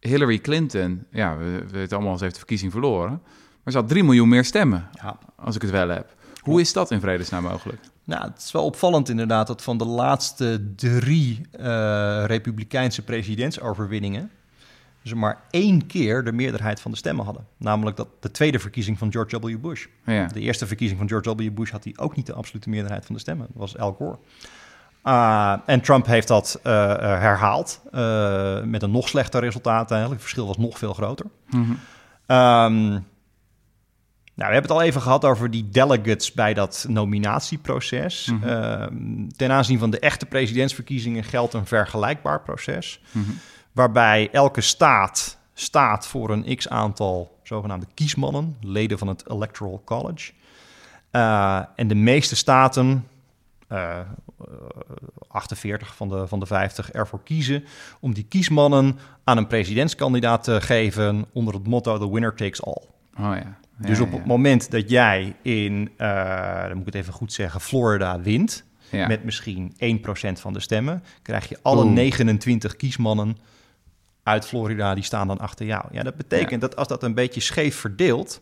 Hillary Clinton, ja, we, we het allemaal, ze heeft de verkiezing verloren. Maar ze had 3 miljoen meer stemmen, ja. als ik het wel heb. Hoe is dat in vredesnaam mogelijk? Nou, het is wel opvallend inderdaad dat van de laatste drie uh, republikeinse presidentsoverwinningen ze maar één keer de meerderheid van de stemmen hadden. Namelijk dat de tweede verkiezing van George W. Bush. Ja. De eerste verkiezing van George W. Bush had hij ook niet de absolute meerderheid van de stemmen. Dat was Al Gore. Uh, en Trump heeft dat uh, herhaald met een nog slechter resultaat eigenlijk. Het verschil was nog veel groter. Mm -hmm. Nou, we hebben het al even gehad over die delegates bij dat nominatieproces. Mm ten aanzien van de echte presidentsverkiezingen geldt een vergelijkbaar proces. Mhm. Waarbij elke staat staat voor een x aantal zogenaamde kiesmannen, leden van het Electoral College. Uh, en de meeste staten, uh, eh, 48 van de, van de 50, ervoor kiezen om die kiesmannen aan een presidentskandidaat te geven onder het motto: The winner takes all. Oh ja dus op het moment dat jij in, uh, dan moet ik het even goed zeggen, Florida wint, met misschien 1% van de stemmen, krijg je alle 29 kiesmannen uit Florida, die staan dan achter jou. Ja, dat betekent dat als dat een beetje scheef verdeelt,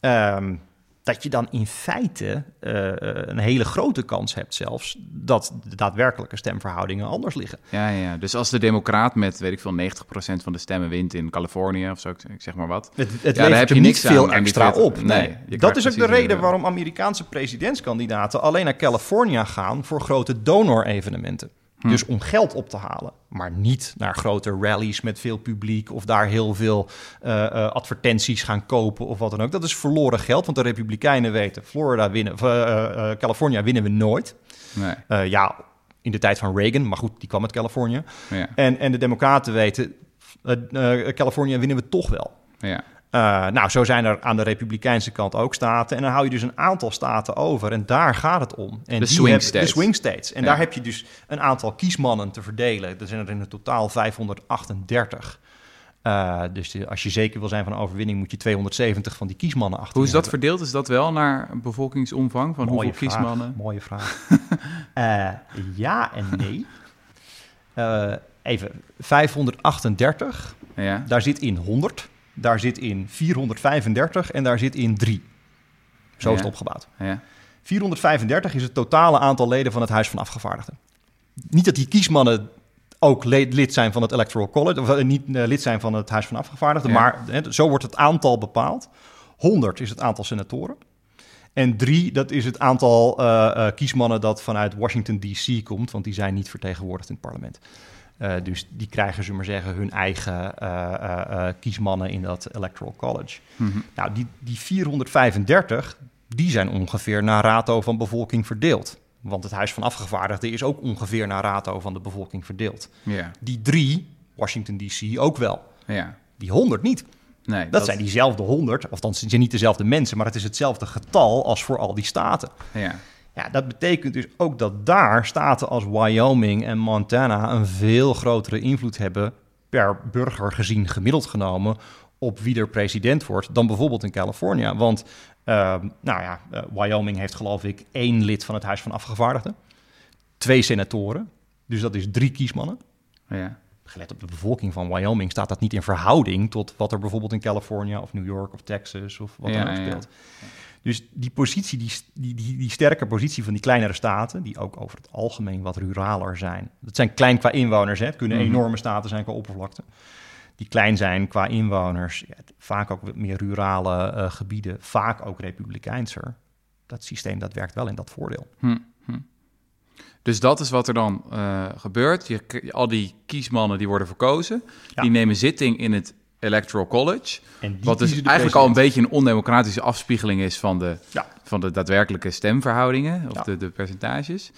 um, dat je dan in feite uh, een hele grote kans hebt zelfs dat de daadwerkelijke stemverhoudingen anders liggen. Ja, ja. dus als de democraat met, weet ik veel, 90% van de stemmen wint in Californië of zo, ik zeg maar wat. Het, het ja, heb je niet veel extra op. Nee, dat is ook de reden waarom Amerikaanse presidentskandidaten alleen naar Californië gaan voor grote donor-evenementen. Hm. Dus om geld op te halen, maar niet naar grote rallies met veel publiek of daar heel veel uh, uh, advertenties gaan kopen of wat dan ook. Dat is verloren geld, want de Republikeinen weten, Florida winnen, uh, California winnen we nooit. Nee. ja, in de tijd van Reagan, maar goed, die kwam uit Californië. Ja. En, en de Democraten weten, Californië winnen we toch wel. Ja. Uh, nou, zo zijn er aan de Republikeinse kant ook staten. En dan hou je dus een aantal staten over. En daar gaat het om. En de swing states. De swing states. En daar heb je dus een aantal kiesmannen te verdelen. Er zijn er in het totaal 538. Uh, dus als je zeker wil zijn van een overwinning, moet je 270 van die kiesmannen achter. Hoe is dat verdeeld? Is dat wel naar bevolkingsomvang van hoeveel kiesmannen? Mooie vraag. uh, ja en nee. Even, 538. Ja. Daar zit in 100. Daar zit in 435 en daar zit in 3. Zo is het opgebouwd. Ja. 435 is het totale aantal leden van het Huis van Afgevaardigden. Niet dat die kiesmannen ook lid zijn van het Electoral College, of eh, niet uh, lid zijn van het Huis van Afgevaardigden, maar zo wordt het aantal bepaald. 100 is het aantal senatoren. En 3, dat is het aantal uh, kiesmannen dat vanuit Washington DC komt, want die zijn niet vertegenwoordigd in het parlement. Uh, dus die krijgen, ze maar zeggen, hun eigen uh, uh, kiesmannen in dat Electoral College. Mm -hmm. Nou, die, die 435, die zijn ongeveer naar rato van bevolking verdeeld. Want het Huis van Afgevaardigden is ook ongeveer naar rato van de bevolking verdeeld. Yeah. Die drie, Washington DC ook wel. Yeah. Die 100 niet. Nee, dat, dat, zijn diezelfde 100, of dan zijn niet dezelfde mensen, maar het is hetzelfde getal als voor al die staten. Ja. Ja, dat betekent dus ook dat daar staten als Wyoming en Montana een veel grotere invloed hebben per burger gezien gemiddeld genomen op wie er president wordt dan bijvoorbeeld in Californië. Want uh, nou ja, uh, Wyoming heeft geloof ik één lid van het Huis van Afgevaardigden, twee senatoren, dus dat is drie kiesmannen. Ja. Gelet op de bevolking van Wyoming staat dat niet in verhouding tot wat er bijvoorbeeld in Californië of New York of Texas of wat dan ook speelt. Ja. Dus die positie, die, die, die, die, sterke positie van die kleinere staten, die ook over het algemeen wat ruraler zijn. Dat zijn klein qua inwoners, hè. het kunnen mhm. enorme staten zijn qua oppervlakte. Die klein zijn qua inwoners, ja, vaak ook meer rurale uh, gebieden, vaak ook republikeinser. Dat systeem dat werkt wel in dat voordeel. Hm, hm. Dus dat is wat er dan uh, gebeurt. Je, al die kiesmannen die worden verkozen, ja. die nemen zitting in het Electoral College. wat dus eigenlijk al een beetje een ondemocratische afspiegeling is van de, van de daadwerkelijke stemverhoudingen of de, de percentages.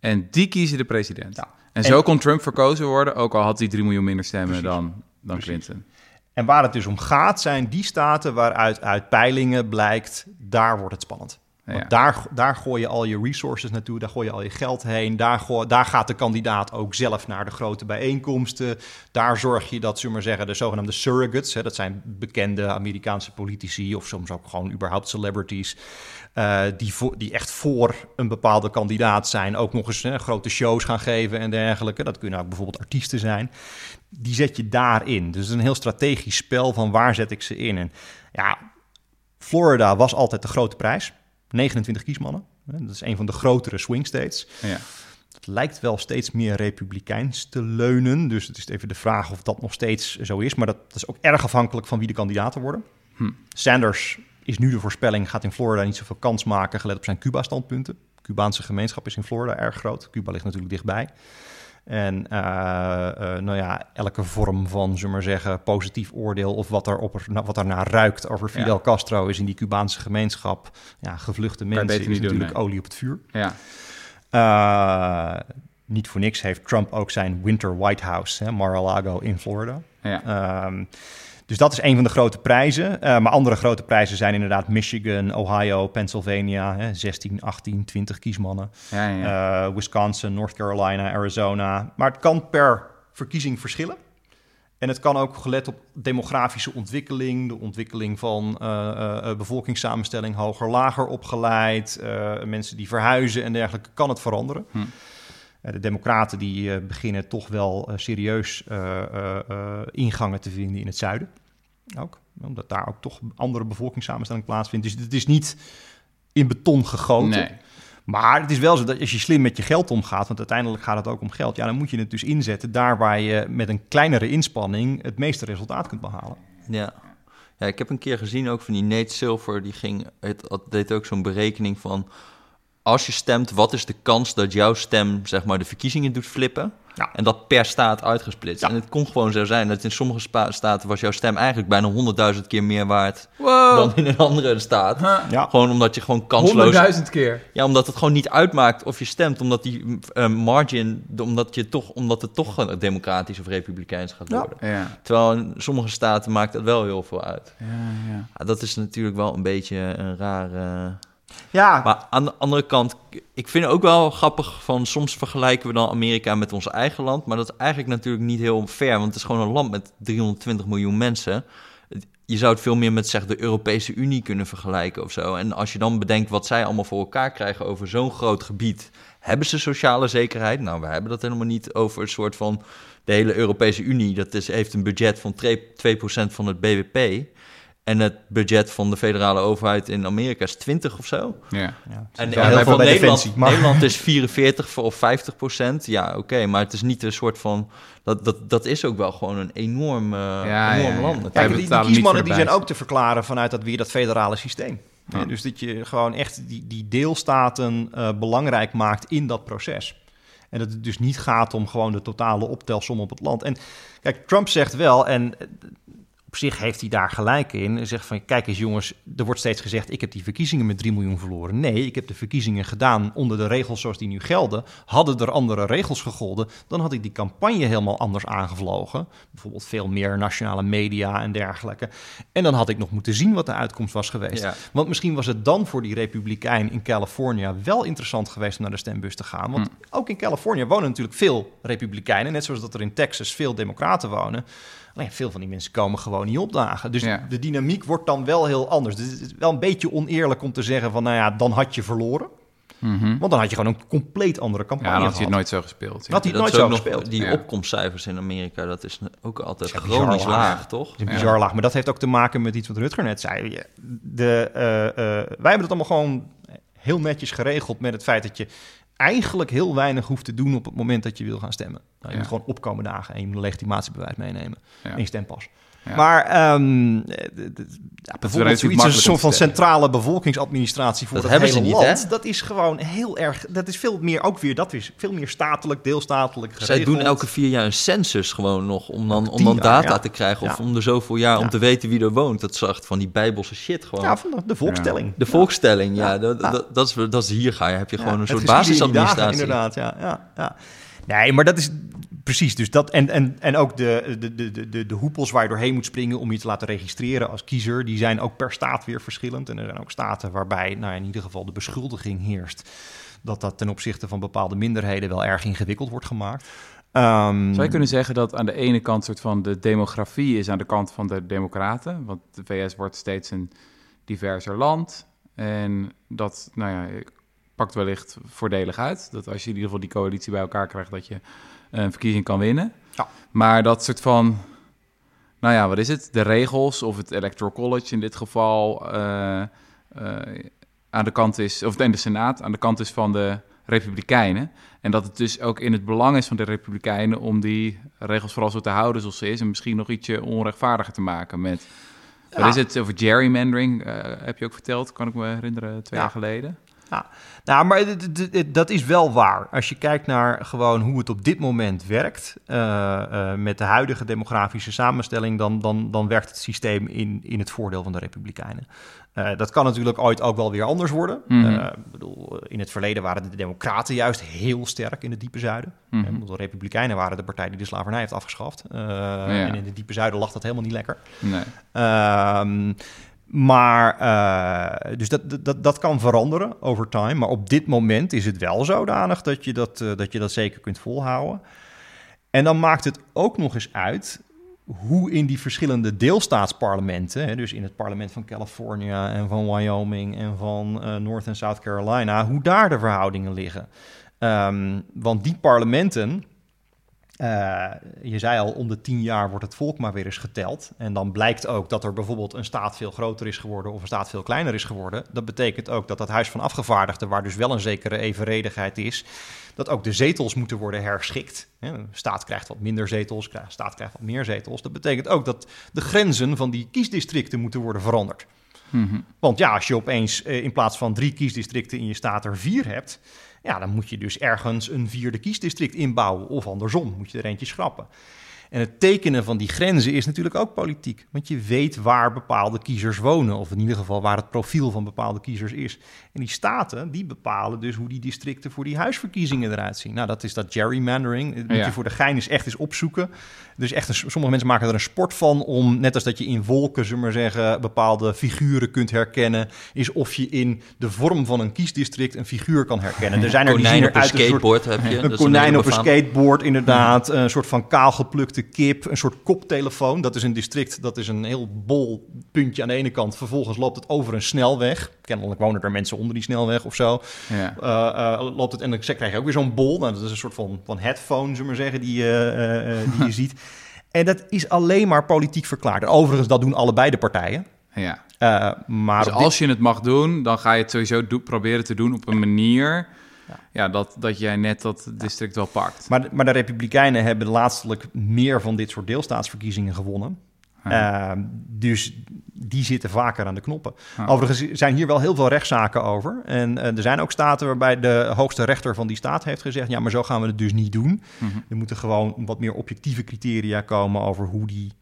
En die kiezen de president. Ja. En, zo kon Trump verkozen worden, ook al had hij 3 miljoen minder stemmen dan, dan Clinton. En waar het dus om gaat, zijn die staten waaruit uit peilingen blijkt, daar wordt het spannend. Want daar, daar gooi je al je resources naartoe, daar gooi je al je geld heen. Daar, daar gaat de kandidaat ook zelf naar de grote bijeenkomsten. Daar zorg je dat, zullen zeggen, de zogenaamde surrogates, hè, dat zijn bekende Amerikaanse politici of soms ook gewoon überhaupt celebrities, uh, die, die echt voor een bepaalde kandidaat zijn, ook nog eens grote shows gaan geven en dergelijke. Dat kunnen ook bijvoorbeeld artiesten zijn. Die zet je daarin. Dus het is een heel strategisch spel van waar zet ik ze in. En ja, Florida was altijd de grote prijs. 29 kiesmannen. Dat is een van de grotere swing states. Ja. Het lijkt wel steeds meer republikeins te leunen. Dus het is even de vraag of dat nog steeds zo is. Maar dat, is ook erg afhankelijk van wie de kandidaten worden. Hm. Sanders is nu de voorspelling, gaat in Florida niet zoveel kans maken, gelet op zijn Cuba-standpunten. Cubaanse gemeenschap is in Florida erg groot. Cuba ligt natuurlijk dichtbij. En uh, uh, nou ja, elke vorm van, zullen maar zeggen, positief oordeel of wat er, op, wat er naar ruikt over Fidel Castro is in die Cubaanse gemeenschap. Ja, gevluchte mensen is natuurlijk olie op het vuur. Ja. Uh, niet voor niks heeft Trump ook zijn Winter White House, Mar-a-Lago in Florida. Ja. Um, dus dat is een van de grote prijzen. Uh, maar andere grote prijzen zijn inderdaad Michigan, Ohio, Pennsylvania, hè, 16, 18, 20 kiesmannen. Ja, ja. Uh, Wisconsin, North Carolina, Arizona. Maar het kan per verkiezing verschillen. En het kan ook gelet op demografische ontwikkeling, de ontwikkeling van uh, bevolkingssamenstelling, hoger, lager opgeleid, mensen die verhuizen en dergelijke, kan het veranderen. Hm. De Democraten die beginnen toch wel serieus ingangen te vinden in het zuiden ook. Omdat daar ook toch andere bevolkingssamenstelling plaatsvindt. Dus het is niet in beton gegoten. Nee. Maar het is wel zo dat als je slim met je geld omgaat, want uiteindelijk gaat het ook om geld, ja, dan moet je het dus inzetten daar waar je met een kleinere inspanning het meeste resultaat kunt behalen. Ja. Ja, ik heb een keer gezien ook van die Nate Silver, die ging, het, deed ook zo'n berekening van als je stemt, wat is de kans dat jouw stem zeg maar de verkiezingen doet flippen? Ja. En dat per staat uitgesplitst. En het kon gewoon zo zijn dat in sommige staten was jouw stem eigenlijk bijna honderdduizend keer meer waard dan in een andere staat. Ja. Gewoon omdat je gewoon kansloos... Honderdduizend keer? Ja, omdat het gewoon niet uitmaakt of je stemt. Omdat die uh, margin, omdat, je toch, omdat het toch democratisch of republikeins gaat worden. Ja. Terwijl in sommige staten maakt dat wel heel veel uit. Ja, dat is natuurlijk wel een beetje een rare... Ja. Maar aan de andere kant, ik vind het ook wel grappig van soms vergelijken we dan Amerika met ons eigen land, maar dat is eigenlijk natuurlijk niet heel fair, want het is gewoon een land met 320 miljoen mensen. Je zou het veel meer met zeg de Europese Unie kunnen vergelijken of zo. En als je dan bedenkt wat zij allemaal voor elkaar krijgen over zo'n groot gebied, hebben ze sociale zekerheid? Nou, we hebben dat helemaal niet over een soort van de hele Europese Unie. Dat is, heeft een budget van 2%, van het BBP. En het budget van de federale overheid in Amerika is 20 of zo. Ja. ja. En ja, heel veel Nederland, Nederland is 44 of 50 procent. Ja, oké, maar het is niet een soort van... Dat, dat, dat is ook wel gewoon een enorm, uh, ja, enorm land. Kijk, die, die kiesmannen die zijn ook te verklaren vanuit dat weer dat federale systeem. dus dat je gewoon echt die, die deelstaten uh, belangrijk maakt in dat proces. En dat het dus niet gaat om gewoon de totale optelsom op het land. En kijk, Trump zegt wel, en op zich heeft hij daar gelijk in. En zegt van, kijk eens jongens, er wordt steeds gezegd... ik heb die verkiezingen met 3 miljoen verloren. Nee, ik heb de verkiezingen gedaan onder de regels zoals die nu gelden. Hadden er andere regels gegolden... dan had ik die campagne helemaal anders aangevlogen. Bijvoorbeeld veel meer nationale media en dergelijke. En dan had ik nog moeten zien wat de uitkomst was geweest. Want misschien was het dan voor die republikein in Californië... wel interessant geweest om naar de stembus te gaan. Want hm. ook in Californië wonen natuurlijk veel republikeinen... net zoals dat er in Texas veel democraten wonen... Alleen veel van die mensen komen gewoon niet opdagen. Dus de dynamiek wordt dan wel heel anders. Dus het is wel een beetje oneerlijk om te zeggen van, nou ja, dan had je verloren. Mhm. Want dan had je gewoon een compleet andere campagne. Ja, dan had je het nooit zo gespeeld. Had hij het nooit zo gespeeld. Die opkomstcijfers in Amerika, dat is ook altijd ja, chronisch laag, toch? is bizar laag. Maar dat heeft ook te maken met iets wat Rutger net zei. De, uh, uh, wij hebben het allemaal gewoon heel netjes geregeld met het feit dat je eigenlijk heel weinig hoeft te doen op het moment dat je wil gaan stemmen. Nou, je moet gewoon opkomen dagen en je legitimatiebewijs meenemen ja. en je stempas. Maar um, ja, bijvoorbeeld zoiets een soort van centrale bevolkingsadministratie voor dat het hele niet, land. Hè? Dat is gewoon heel erg. Dat is veel meer ook weer. Dat is veel meer statelijk, deelstatelijk. Geregeld. Zij doen elke vier jaar een census gewoon nog om dan, om dan data te krijgen of om er zoveel jaar om te weten wie er woont. Dat is van die bijbelse shit gewoon. Ja, van de, volkstelling. De volkstelling, ja. Dat, dat, is, dat is hier ga je heb je gewoon een soort basisadministratie. inderdaad, ja, ja, ja. Nee, maar dat is precies. Dus dat, en, en, en ook de, de, de, de, de hoepels waar je doorheen moet springen om je te laten registreren als kiezer, die zijn ook per staat weer verschillend. En er zijn ook staten waarbij nou, in ieder geval de beschuldiging heerst dat dat ten opzichte van bepaalde minderheden wel erg ingewikkeld wordt gemaakt. Um, Zou je kunnen zeggen dat aan de ene kant soort van de demografie is aan de kant van de democraten? Want de VS wordt steeds een diverser land. En dat, nou ja, pakt wellicht voordelig uit. Dat als je in ieder geval die coalitie bij elkaar krijgt, dat je een verkiezing kan winnen. Ja. Maar dat soort van, nou ja, wat is het? De regels of het Electoral College in dit geval uh, aan de kant is, of in de Senaat aan de kant is van de Republikeinen. En dat het dus ook in het belang is van de Republikeinen om die regels vooral zo te houden zoals ze is. En misschien nog ietsje onrechtvaardiger te maken met. Wat is het over gerrymandering? Uh, heb je ook verteld, kan ik me herinneren, twee jaar geleden. Ja, nou, maar dat is wel waar. Als je kijkt naar gewoon hoe het op dit moment werkt, uh, met de huidige demografische samenstelling, dan, dan, dan werkt het systeem in, in het voordeel van de Republikeinen. Uh, dat kan natuurlijk ooit ook wel weer anders worden. Mm bedoel, in het verleden waren de Democraten juist heel sterk in het diepe zuiden. Mm -hmm. De Republikeinen waren de partij die de slavernij heeft afgeschaft. Ja. En in het diepe zuiden lag dat helemaal niet lekker. Nee. Ehm, maar, uh, dus dat, dat, dat kan veranderen over time. Maar op dit moment is het wel zodanig dat je dat, uh, dat je dat zeker kunt volhouden. En dan maakt het ook nog eens uit hoe in die verschillende deelstaatsparlementen, hè, dus in het parlement van Californië en van Wyoming en van uh, North en South Carolina, hoe daar de verhoudingen liggen. Um, want die parlementen uh, je zei al, om de tien jaar wordt het volk maar weer eens geteld. En dan blijkt ook dat er bijvoorbeeld een staat veel groter is geworden of een staat veel kleiner is geworden. Dat betekent ook dat dat Huis van Afgevaardigden, waar dus wel een zekere evenredigheid is, dat ook de zetels moeten worden herschikt. Een staat krijgt wat minder zetels, een staat krijgt wat meer zetels. Dat betekent ook dat de grenzen van die kiesdistricten moeten worden veranderd. Mhm. Want ja, als je opeens in plaats van drie kiesdistricten in je staat er vier hebt, ja, dan moet je dus ergens een vierde kiesdistrict inbouwen. Of andersom, moet je er eentje schrappen. En het tekenen van die grenzen is natuurlijk ook politiek. Want je weet waar bepaalde kiezers wonen. Of in ieder geval waar het profiel van bepaalde kiezers is. En die staten, die bepalen dus hoe die districten voor die huisverkiezingen eruit zien. Nou, dat is dat gerrymandering. Dat moet je voor de gein is echt eens opzoeken. Dus echt, een, sommige mensen maken er een sport van om, net als dat je in wolken, zullen maar zeggen, bepaalde figuren kunt herkennen, is of je in de vorm van een kiesdistrict een figuur kan herkennen. Er zijn er konijn die op een skateboard heb je. Een konijn op een skateboard, inderdaad. Een soort van kip, een soort koptelefoon. Dat is een district, dat is een heel bol puntje aan de ene kant. Vervolgens loopt het over een snelweg. Kennelijk wonen er mensen onder die snelweg of zo. Ja. Uh, uh, loopt het en dan krijg je ook weer zo'n bol. Nou, dat is een soort van, van headphone, zullen we maar zeggen, die, uh, die je ziet. En dat is alleen maar politiek verklaard. Overigens, dat doen allebei de partijen. Ja. Maar dus als je het mag doen, dan ga je het sowieso proberen te doen op een manier... Ja. dat, dat jij net dat district wel pakt. Maar, maar de Republikeinen hebben laatstelijk meer van dit soort deelstaatsverkiezingen gewonnen. Uh, dus die zitten vaker aan de knoppen. Overigens zijn hier wel heel veel rechtszaken over. En uh, er zijn ook staten waarbij de hoogste rechter van die staat heeft gezegd: ja, maar zo gaan we het dus niet doen. Mhm. Er moeten gewoon wat meer objectieve criteria komen over hoe die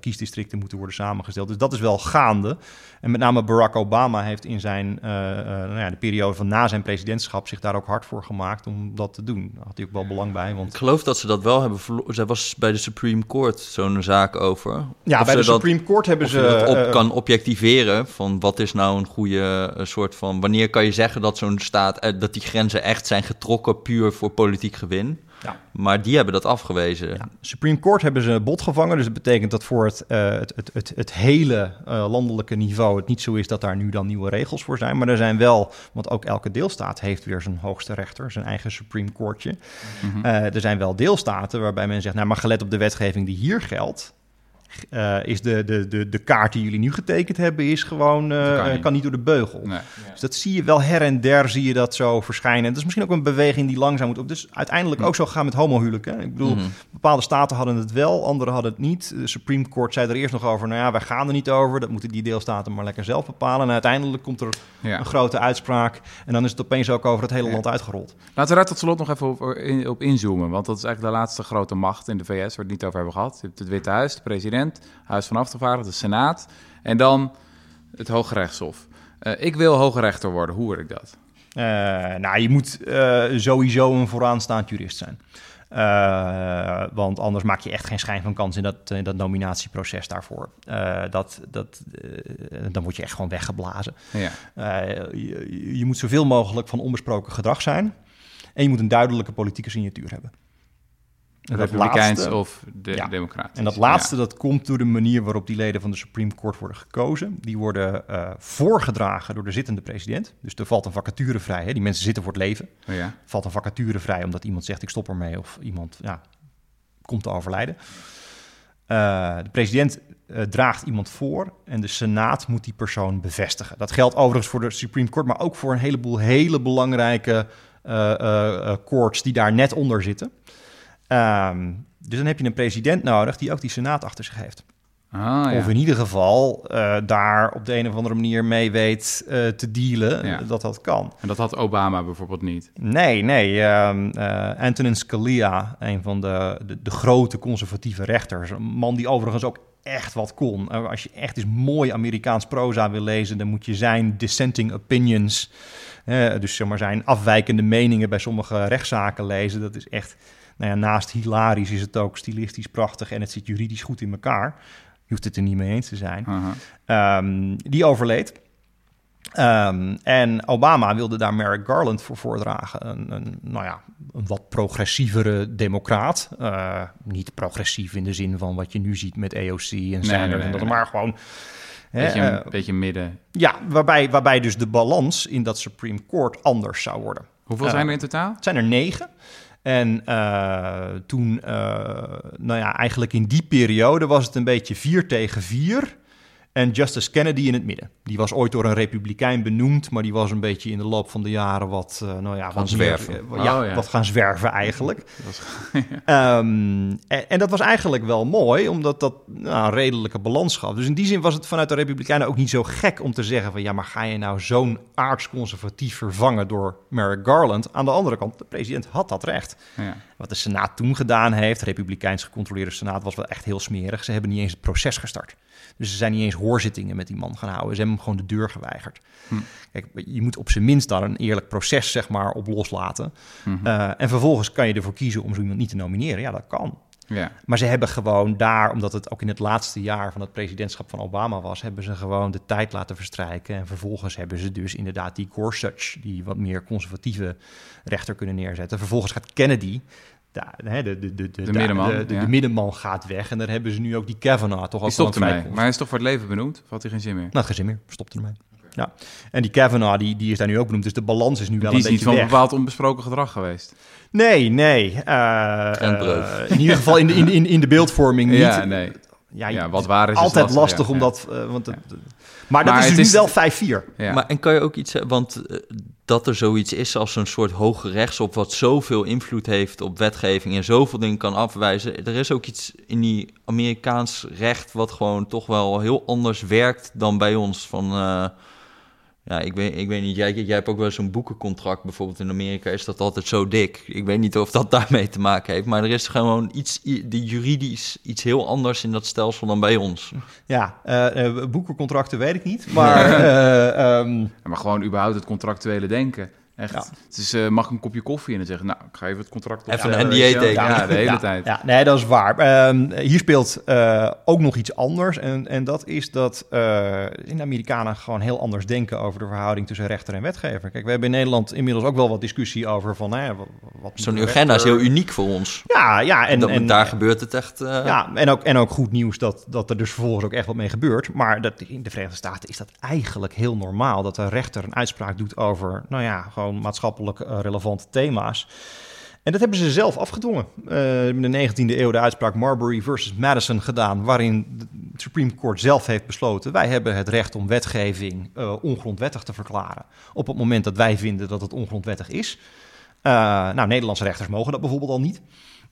kiesdistricten moeten worden samengesteld. Dus dat is wel gaande. En met name Barack Obama heeft in zijn, nou ja, de periode van na zijn presidentschap zich daar ook hard voor gemaakt om dat te doen. Daar had hij ook wel belang bij. Want... Ik geloof dat ze dat wel hebben verloren. Zij was bij de Supreme Court zo'n zaak over. Ja, bij de Supreme Court hebben ze... dat op kan objectiveren van wat is nou een goede soort van... Wanneer kan je zeggen dat zo'n staat, dat die grenzen echt zijn getrokken puur voor politiek gewin? Ja. Maar die hebben dat afgewezen. Ja. Supreme Court hebben ze bot gevangen. Dus dat betekent dat voor het, uh, het, het, het, het, hele uh, landelijke niveau het niet zo is dat daar nu dan nieuwe regels voor zijn. Maar er zijn wel, want ook elke deelstaat heeft weer zijn hoogste rechter, zijn eigen Supreme Courtje. Mm -hmm. uh, er zijn wel deelstaten waarbij men zegt, nou maar gelet op de wetgeving die hier geldt, uh, is de, de, de, de kaart die jullie nu getekend hebben, is gewoon, uh, kan, kan, niet door de beugel. Nee. Dus dat zie je wel her en der, zie je dat zo verschijnen. Het is misschien ook een beweging die langzaam moet op. Dus uiteindelijk ook zo gaan met homohuwelijken. Ik bedoel, mm -hmm. bepaalde staten hadden het wel, andere hadden het niet. De Supreme Court zei er eerst nog over, nou ja, wij gaan er niet over. Dat moeten die deelstaten maar lekker zelf bepalen. En uiteindelijk komt er ja. een grote uitspraak. En dan is het opeens ook over het hele ja. land uitgerold. Laten we daar tot slot nog even op, op inzoomen. Want dat is eigenlijk de laatste grote macht in de VS, waar we het niet over hebben gehad. Je hebt het Witte Huis, de president Huis van Afgevaardigden, de Senaat en dan het Hoge Rechtshof. Uh, ik wil hoge rechter worden, hoe word ik dat? Uh, nou, je moet uh, sowieso een vooraanstaand jurist zijn. want anders maak je echt geen schijn van kans in dat, in dat nominatieproces daarvoor. dat, dat, dan word je echt gewoon weggeblazen. Ja. Je, je moet zoveel mogelijk van onbesproken gedrag zijn. En je moet een duidelijke politieke signatuur hebben. Republikeins of de ja. democratisch. En dat laatste, dat komt door de manier waarop die leden van de Supreme Court worden gekozen. Die worden uh, voorgedragen door de zittende president. Dus er valt een vacature vrij. Hè? Die mensen zitten voor het leven. Oh ja. valt een vacature vrij omdat iemand zegt ik stop ermee of iemand ja, komt te overlijden. Uh, de president uh, draagt iemand voor en de Senaat moet die persoon bevestigen. Dat geldt overigens voor de Supreme Court, maar ook voor een heleboel hele belangrijke courts die daar net onder zitten. Um, dus dan heb je een president nodig die ook die senaat achter zich heeft. Ah, ja. Of in ieder geval uh, daar op de een of andere manier mee weet uh, te dealen ja. dat dat kan. En dat had Obama bijvoorbeeld niet? Nee, nee. Um, uh, Antonin Scalia, een van de, de, de, grote conservatieve rechters. Een man die overigens ook echt wat kon. als je echt eens mooi Amerikaans proza wil lezen... dan moet je zijn dissenting opinions... dus zeg maar zijn afwijkende meningen bij sommige rechtszaken lezen. Dat is echt nou ja, naast hilarisch is het ook stilistisch prachtig en het zit juridisch goed in elkaar. Je hoeft het er niet mee eens te zijn. Um, die overleed. Um, en Obama wilde daar Merrick Garland voor voordragen. Een, een nou ja, een wat progressievere democraat. Uh, niet progressief in de zin van wat je nu ziet met AOC en Sanders. Nee, nee, en dat, maar gewoon... Beetje, een uh, beetje midden. Ja, waarbij, waarbij dus de balans in dat Supreme Court anders zou worden. Hoeveel uh, zijn er in totaal? Het zijn er negen. En uh, toen, uh, nou ja, eigenlijk in die periode was het een beetje vier tegen vier. En Justice Kennedy in het midden. Die was ooit door een republikein benoemd, maar die was een beetje in de loop van de jaren wat, uh, nou ja, wat zwerven. Meer, ja, oh, ja, wat gaan zwerven eigenlijk. um, en, en, dat was eigenlijk wel mooi, omdat dat nou, een redelijke balans gaf. Dus in die zin was het vanuit de republikeinen ook niet zo gek om te zeggen van ja, maar ga je nou zo'n aardsconservatief vervangen door Merrick Garland? Aan de andere kant, de president had dat recht. Ja. Wat de Senaat toen gedaan heeft, de republikeins gecontroleerde Senaat, was wel echt heel smerig. Ze hebben niet eens het proces gestart. Dus ze zijn niet eens hoorzittingen met die man gaan houden. Ze hebben hem gewoon de deur geweigerd. Hm. Kijk, je moet op zijn minst daar een eerlijk proces zeg maar, op loslaten. Mhm. Eh, en vervolgens kan je ervoor kiezen om zo iemand niet te nomineren. Ja, dat kan. Ja. Maar ze hebben gewoon daar, omdat het ook in het laatste jaar van het presidentschap van Obama was, hebben ze gewoon de tijd laten verstrijken. En vervolgens hebben ze dus inderdaad die Gorsuch, die wat meer conservatieve rechter kunnen neerzetten. Vervolgens gaat Kennedy, de, de, de, de, de, middenman, de, de, middenman gaat weg. En daar hebben ze nu ook die Kavanaugh toch al stopt ermee. Maar hij is toch voor het leven benoemd? Of had hij geen zin meer? Nou, geen zin meer. Stopt ermee. Ja. En die Kavanaugh, die, die is daar nu ook benoemd. Dus de balans is nu wel die een beetje Die is niet van bepaald onbesproken gedrag geweest. Nee, nee. Uh, in ieder geval in de, in, in, in de beeldvorming niet. Ja, nee. Ja, ja, wat waar is altijd lastig, lastig omdat. Uh, want het, maar dat is dus nu wel 5-4. Ja. Maar en kan je ook iets want uh, dat er zoiets is als een soort hoge rechtsop wat zoveel invloed heeft op wetgeving en zoveel dingen kan afwijzen. Er is ook iets in die Amerikaans recht wat gewoon toch wel heel anders werkt dan bij ons van. Ja, ik weet, ik weet niet, jij, jij hebt ook wel zo'n boekencontract bijvoorbeeld in Amerika, is dat altijd zo dik. Ik weet niet of dat daarmee te maken heeft, maar er is gewoon iets, die juridisch iets heel anders in dat stelsel dan bij ons. Ja, uh, boekencontracten weet ik niet, maar... uh, um... maar gewoon überhaupt het contractuele denken. Echt. Ja. Het is, uh, mag een kopje koffie en dan zeggen, nou, ik ga even het contract op. Even een NDA tekenen. Ja, de hele tijd. Ja, nee, dat is waar. Um, hier speelt uh, ook nog iets anders. En, en dat is dat uh, in de Amerikanen gewoon heel anders denken over de verhouding tussen rechter en wetgever. Kijk, we hebben in Nederland inmiddels ook wel wat discussie over van, nou ja, wat... Zo'n agenda is heel uniek voor ons. Ja, ja. En, en, en daar gebeurt het echt... Ja, en ook, en ook goed nieuws dat, dat er dus vervolgens ook echt wat mee gebeurt. Maar dat, in de Verenigde Staten is dat eigenlijk heel normaal. Dat de rechter een uitspraak doet over, nou ja, gewoon maatschappelijk eh, relevante thema's. En dat hebben ze zelf afgedwongen. Uh, in de 19e eeuw de uitspraak Marbury versus Madison gedaan, waarin het Supreme Court zelf heeft besloten: wij hebben het recht om wetgeving uh, ongrondwettig te verklaren. Op het moment dat wij vinden dat het ongrondwettig is. Uh, nou, Nederlandse rechters mogen dat bijvoorbeeld al niet.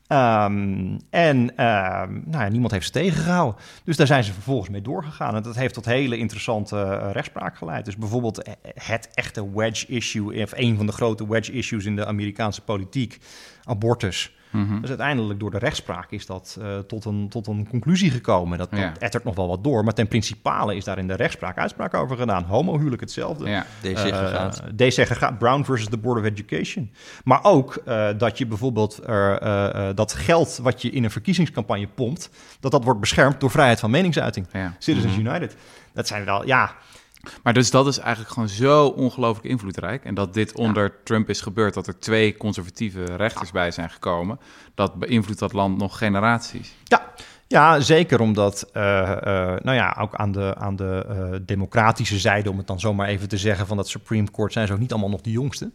Um, en um, nou ja, niemand heeft ze tegengehouden. Dus daar zijn ze vervolgens mee doorgegaan. En dat heeft tot hele interessante uh, rechtspraak geleid. Dus bijvoorbeeld eh, het echte wedge issue, of een van de grote wedge issues in de Amerikaanse politiek, abortus. Mhm. Dus uiteindelijk door de rechtspraak is dat uh, tot, een, tot een conclusie gekomen. Dat, ja. dat ettert nog wel wat door. Maar ten principale is daar in de rechtspraak uitspraak over gedaan. Homohuwelijk hetzelfde. Ja, desegregaat. Uh, desegregaat. Brown versus the Board of Education. Maar ook uh, dat je bijvoorbeeld dat geld wat je in een verkiezingscampagne pompt... dat dat wordt beschermd door vrijheid van meningsuiting. Ja. Citizens mhm. United. Dat zijn wel, ja... Maar dus dat is eigenlijk gewoon zo ongelooflijk invloedrijk. En dat dit onder Trump is gebeurd, dat er twee conservatieve rechters bij zijn gekomen, dat beïnvloedt dat land nog generaties. Ja, ja, zeker omdat, uh, uh, nou ja, ook aan de, aan de uh, democratische zijde, om het dan zomaar even te zeggen, van dat Supreme Court zijn ze ook niet allemaal nog de jongste.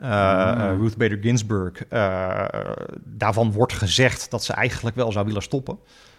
Mm. Ruth Bader Ginsburg, daarvan wordt gezegd dat ze eigenlijk wel zou willen stoppen.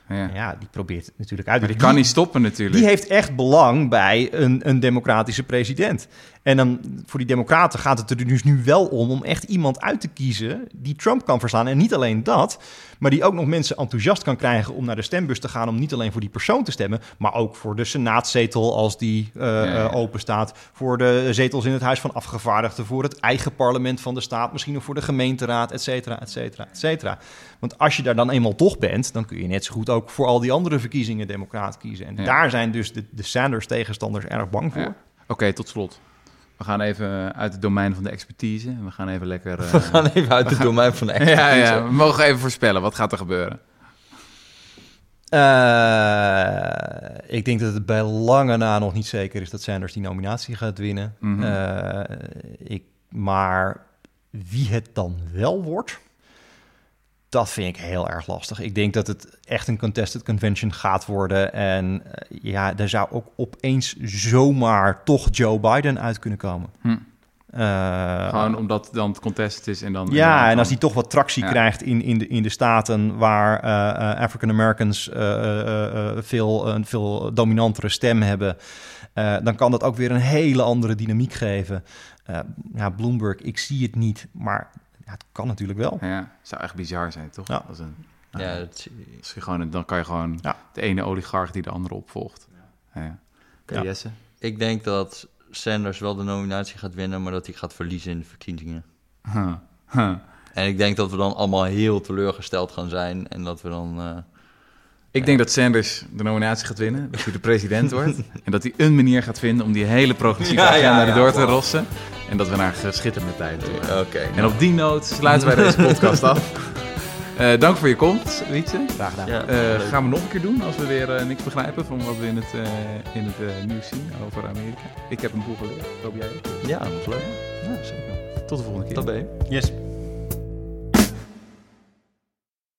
Ja. ja, die probeert het natuurlijk uit. Maar die kan niet stoppen natuurlijk. Die heeft echt belang bij een, een democratische president. En dan voor die democraten gaat het er dus nu wel om om echt iemand uit te kiezen die Trump kan verslaan. En niet alleen dat, maar die ook nog mensen enthousiast kan krijgen om naar de stembus te gaan. Om niet alleen voor die persoon te stemmen, maar ook voor de senaatzetel als die uh, ja, ja. open staat. Voor de zetels in het Huis van Afgevaardigden, voor het eigen parlement van de staat. Misschien nog voor de gemeenteraad, et cetera, et cetera, et cetera. Want als je daar dan eenmaal toch bent, dan kun je net zo goed ook voor al die andere verkiezingen democraat kiezen. En daar zijn dus de, de Sanders-tegenstanders erg bang voor. Oké, okay, tot slot. We gaan even uit het domein van de expertise. We gaan even lekker... Uh, we gaan even uit het domein van de expertise. Ja, ja, we mogen even voorspellen. Wat gaat er gebeuren? Uh, ik denk dat het bij lange na nog niet zeker is dat Sanders die nominatie gaat winnen. Mm -hmm. uh, ik, maar wie het dan wel wordt, dat vind ik heel erg lastig. Ik denk dat het echt een contested convention gaat worden. En uh, ja, er zou ook opeens zomaar toch Joe Biden uit kunnen komen. Hm. Uh, Gewoon omdat dan het contest is en dan... Ja, en als hij toch wat tractie krijgt in, in, de, in de staten waar uh, African Americans veel, een veel dominantere stem hebben, dan kan dat ook weer een hele andere dynamiek geven. ja, Bloomberg, ik zie het niet, maar ja, het kan natuurlijk wel. Ja, zou echt bizar zijn, toch? Ja. Als een, ja, dat... als je gewoon, dan kan je gewoon de ene oligarch die de andere opvolgt. Ja. Ja. Jesse? Ik denk dat Sanders wel de nominatie gaat winnen, maar dat hij gaat verliezen in de verkiezingen. En ik denk dat we dan allemaal heel teleurgesteld gaan zijn en dat we dan... Uh, ik denk dat Sanders de nominatie gaat winnen, dat hij de president wordt. en dat hij een manier gaat vinden om die hele progressieve ja, agenda ja, door te rossen. En dat we naar geschitterde tijd toe Oké. en op die noot sluiten wij deze podcast af. Uh, dank voor je komst, Wietse. Graag gedaan. Ja, uh, gaan we nog een keer doen als we weer uh, niks begrijpen van wat we in het, in het nieuws zien over Amerika. Ik heb een boel geleerd. Hoop jij ook? Ja, dat was leuk. Ja, zeker. Tot de volgende keer. Tot bij. Yes.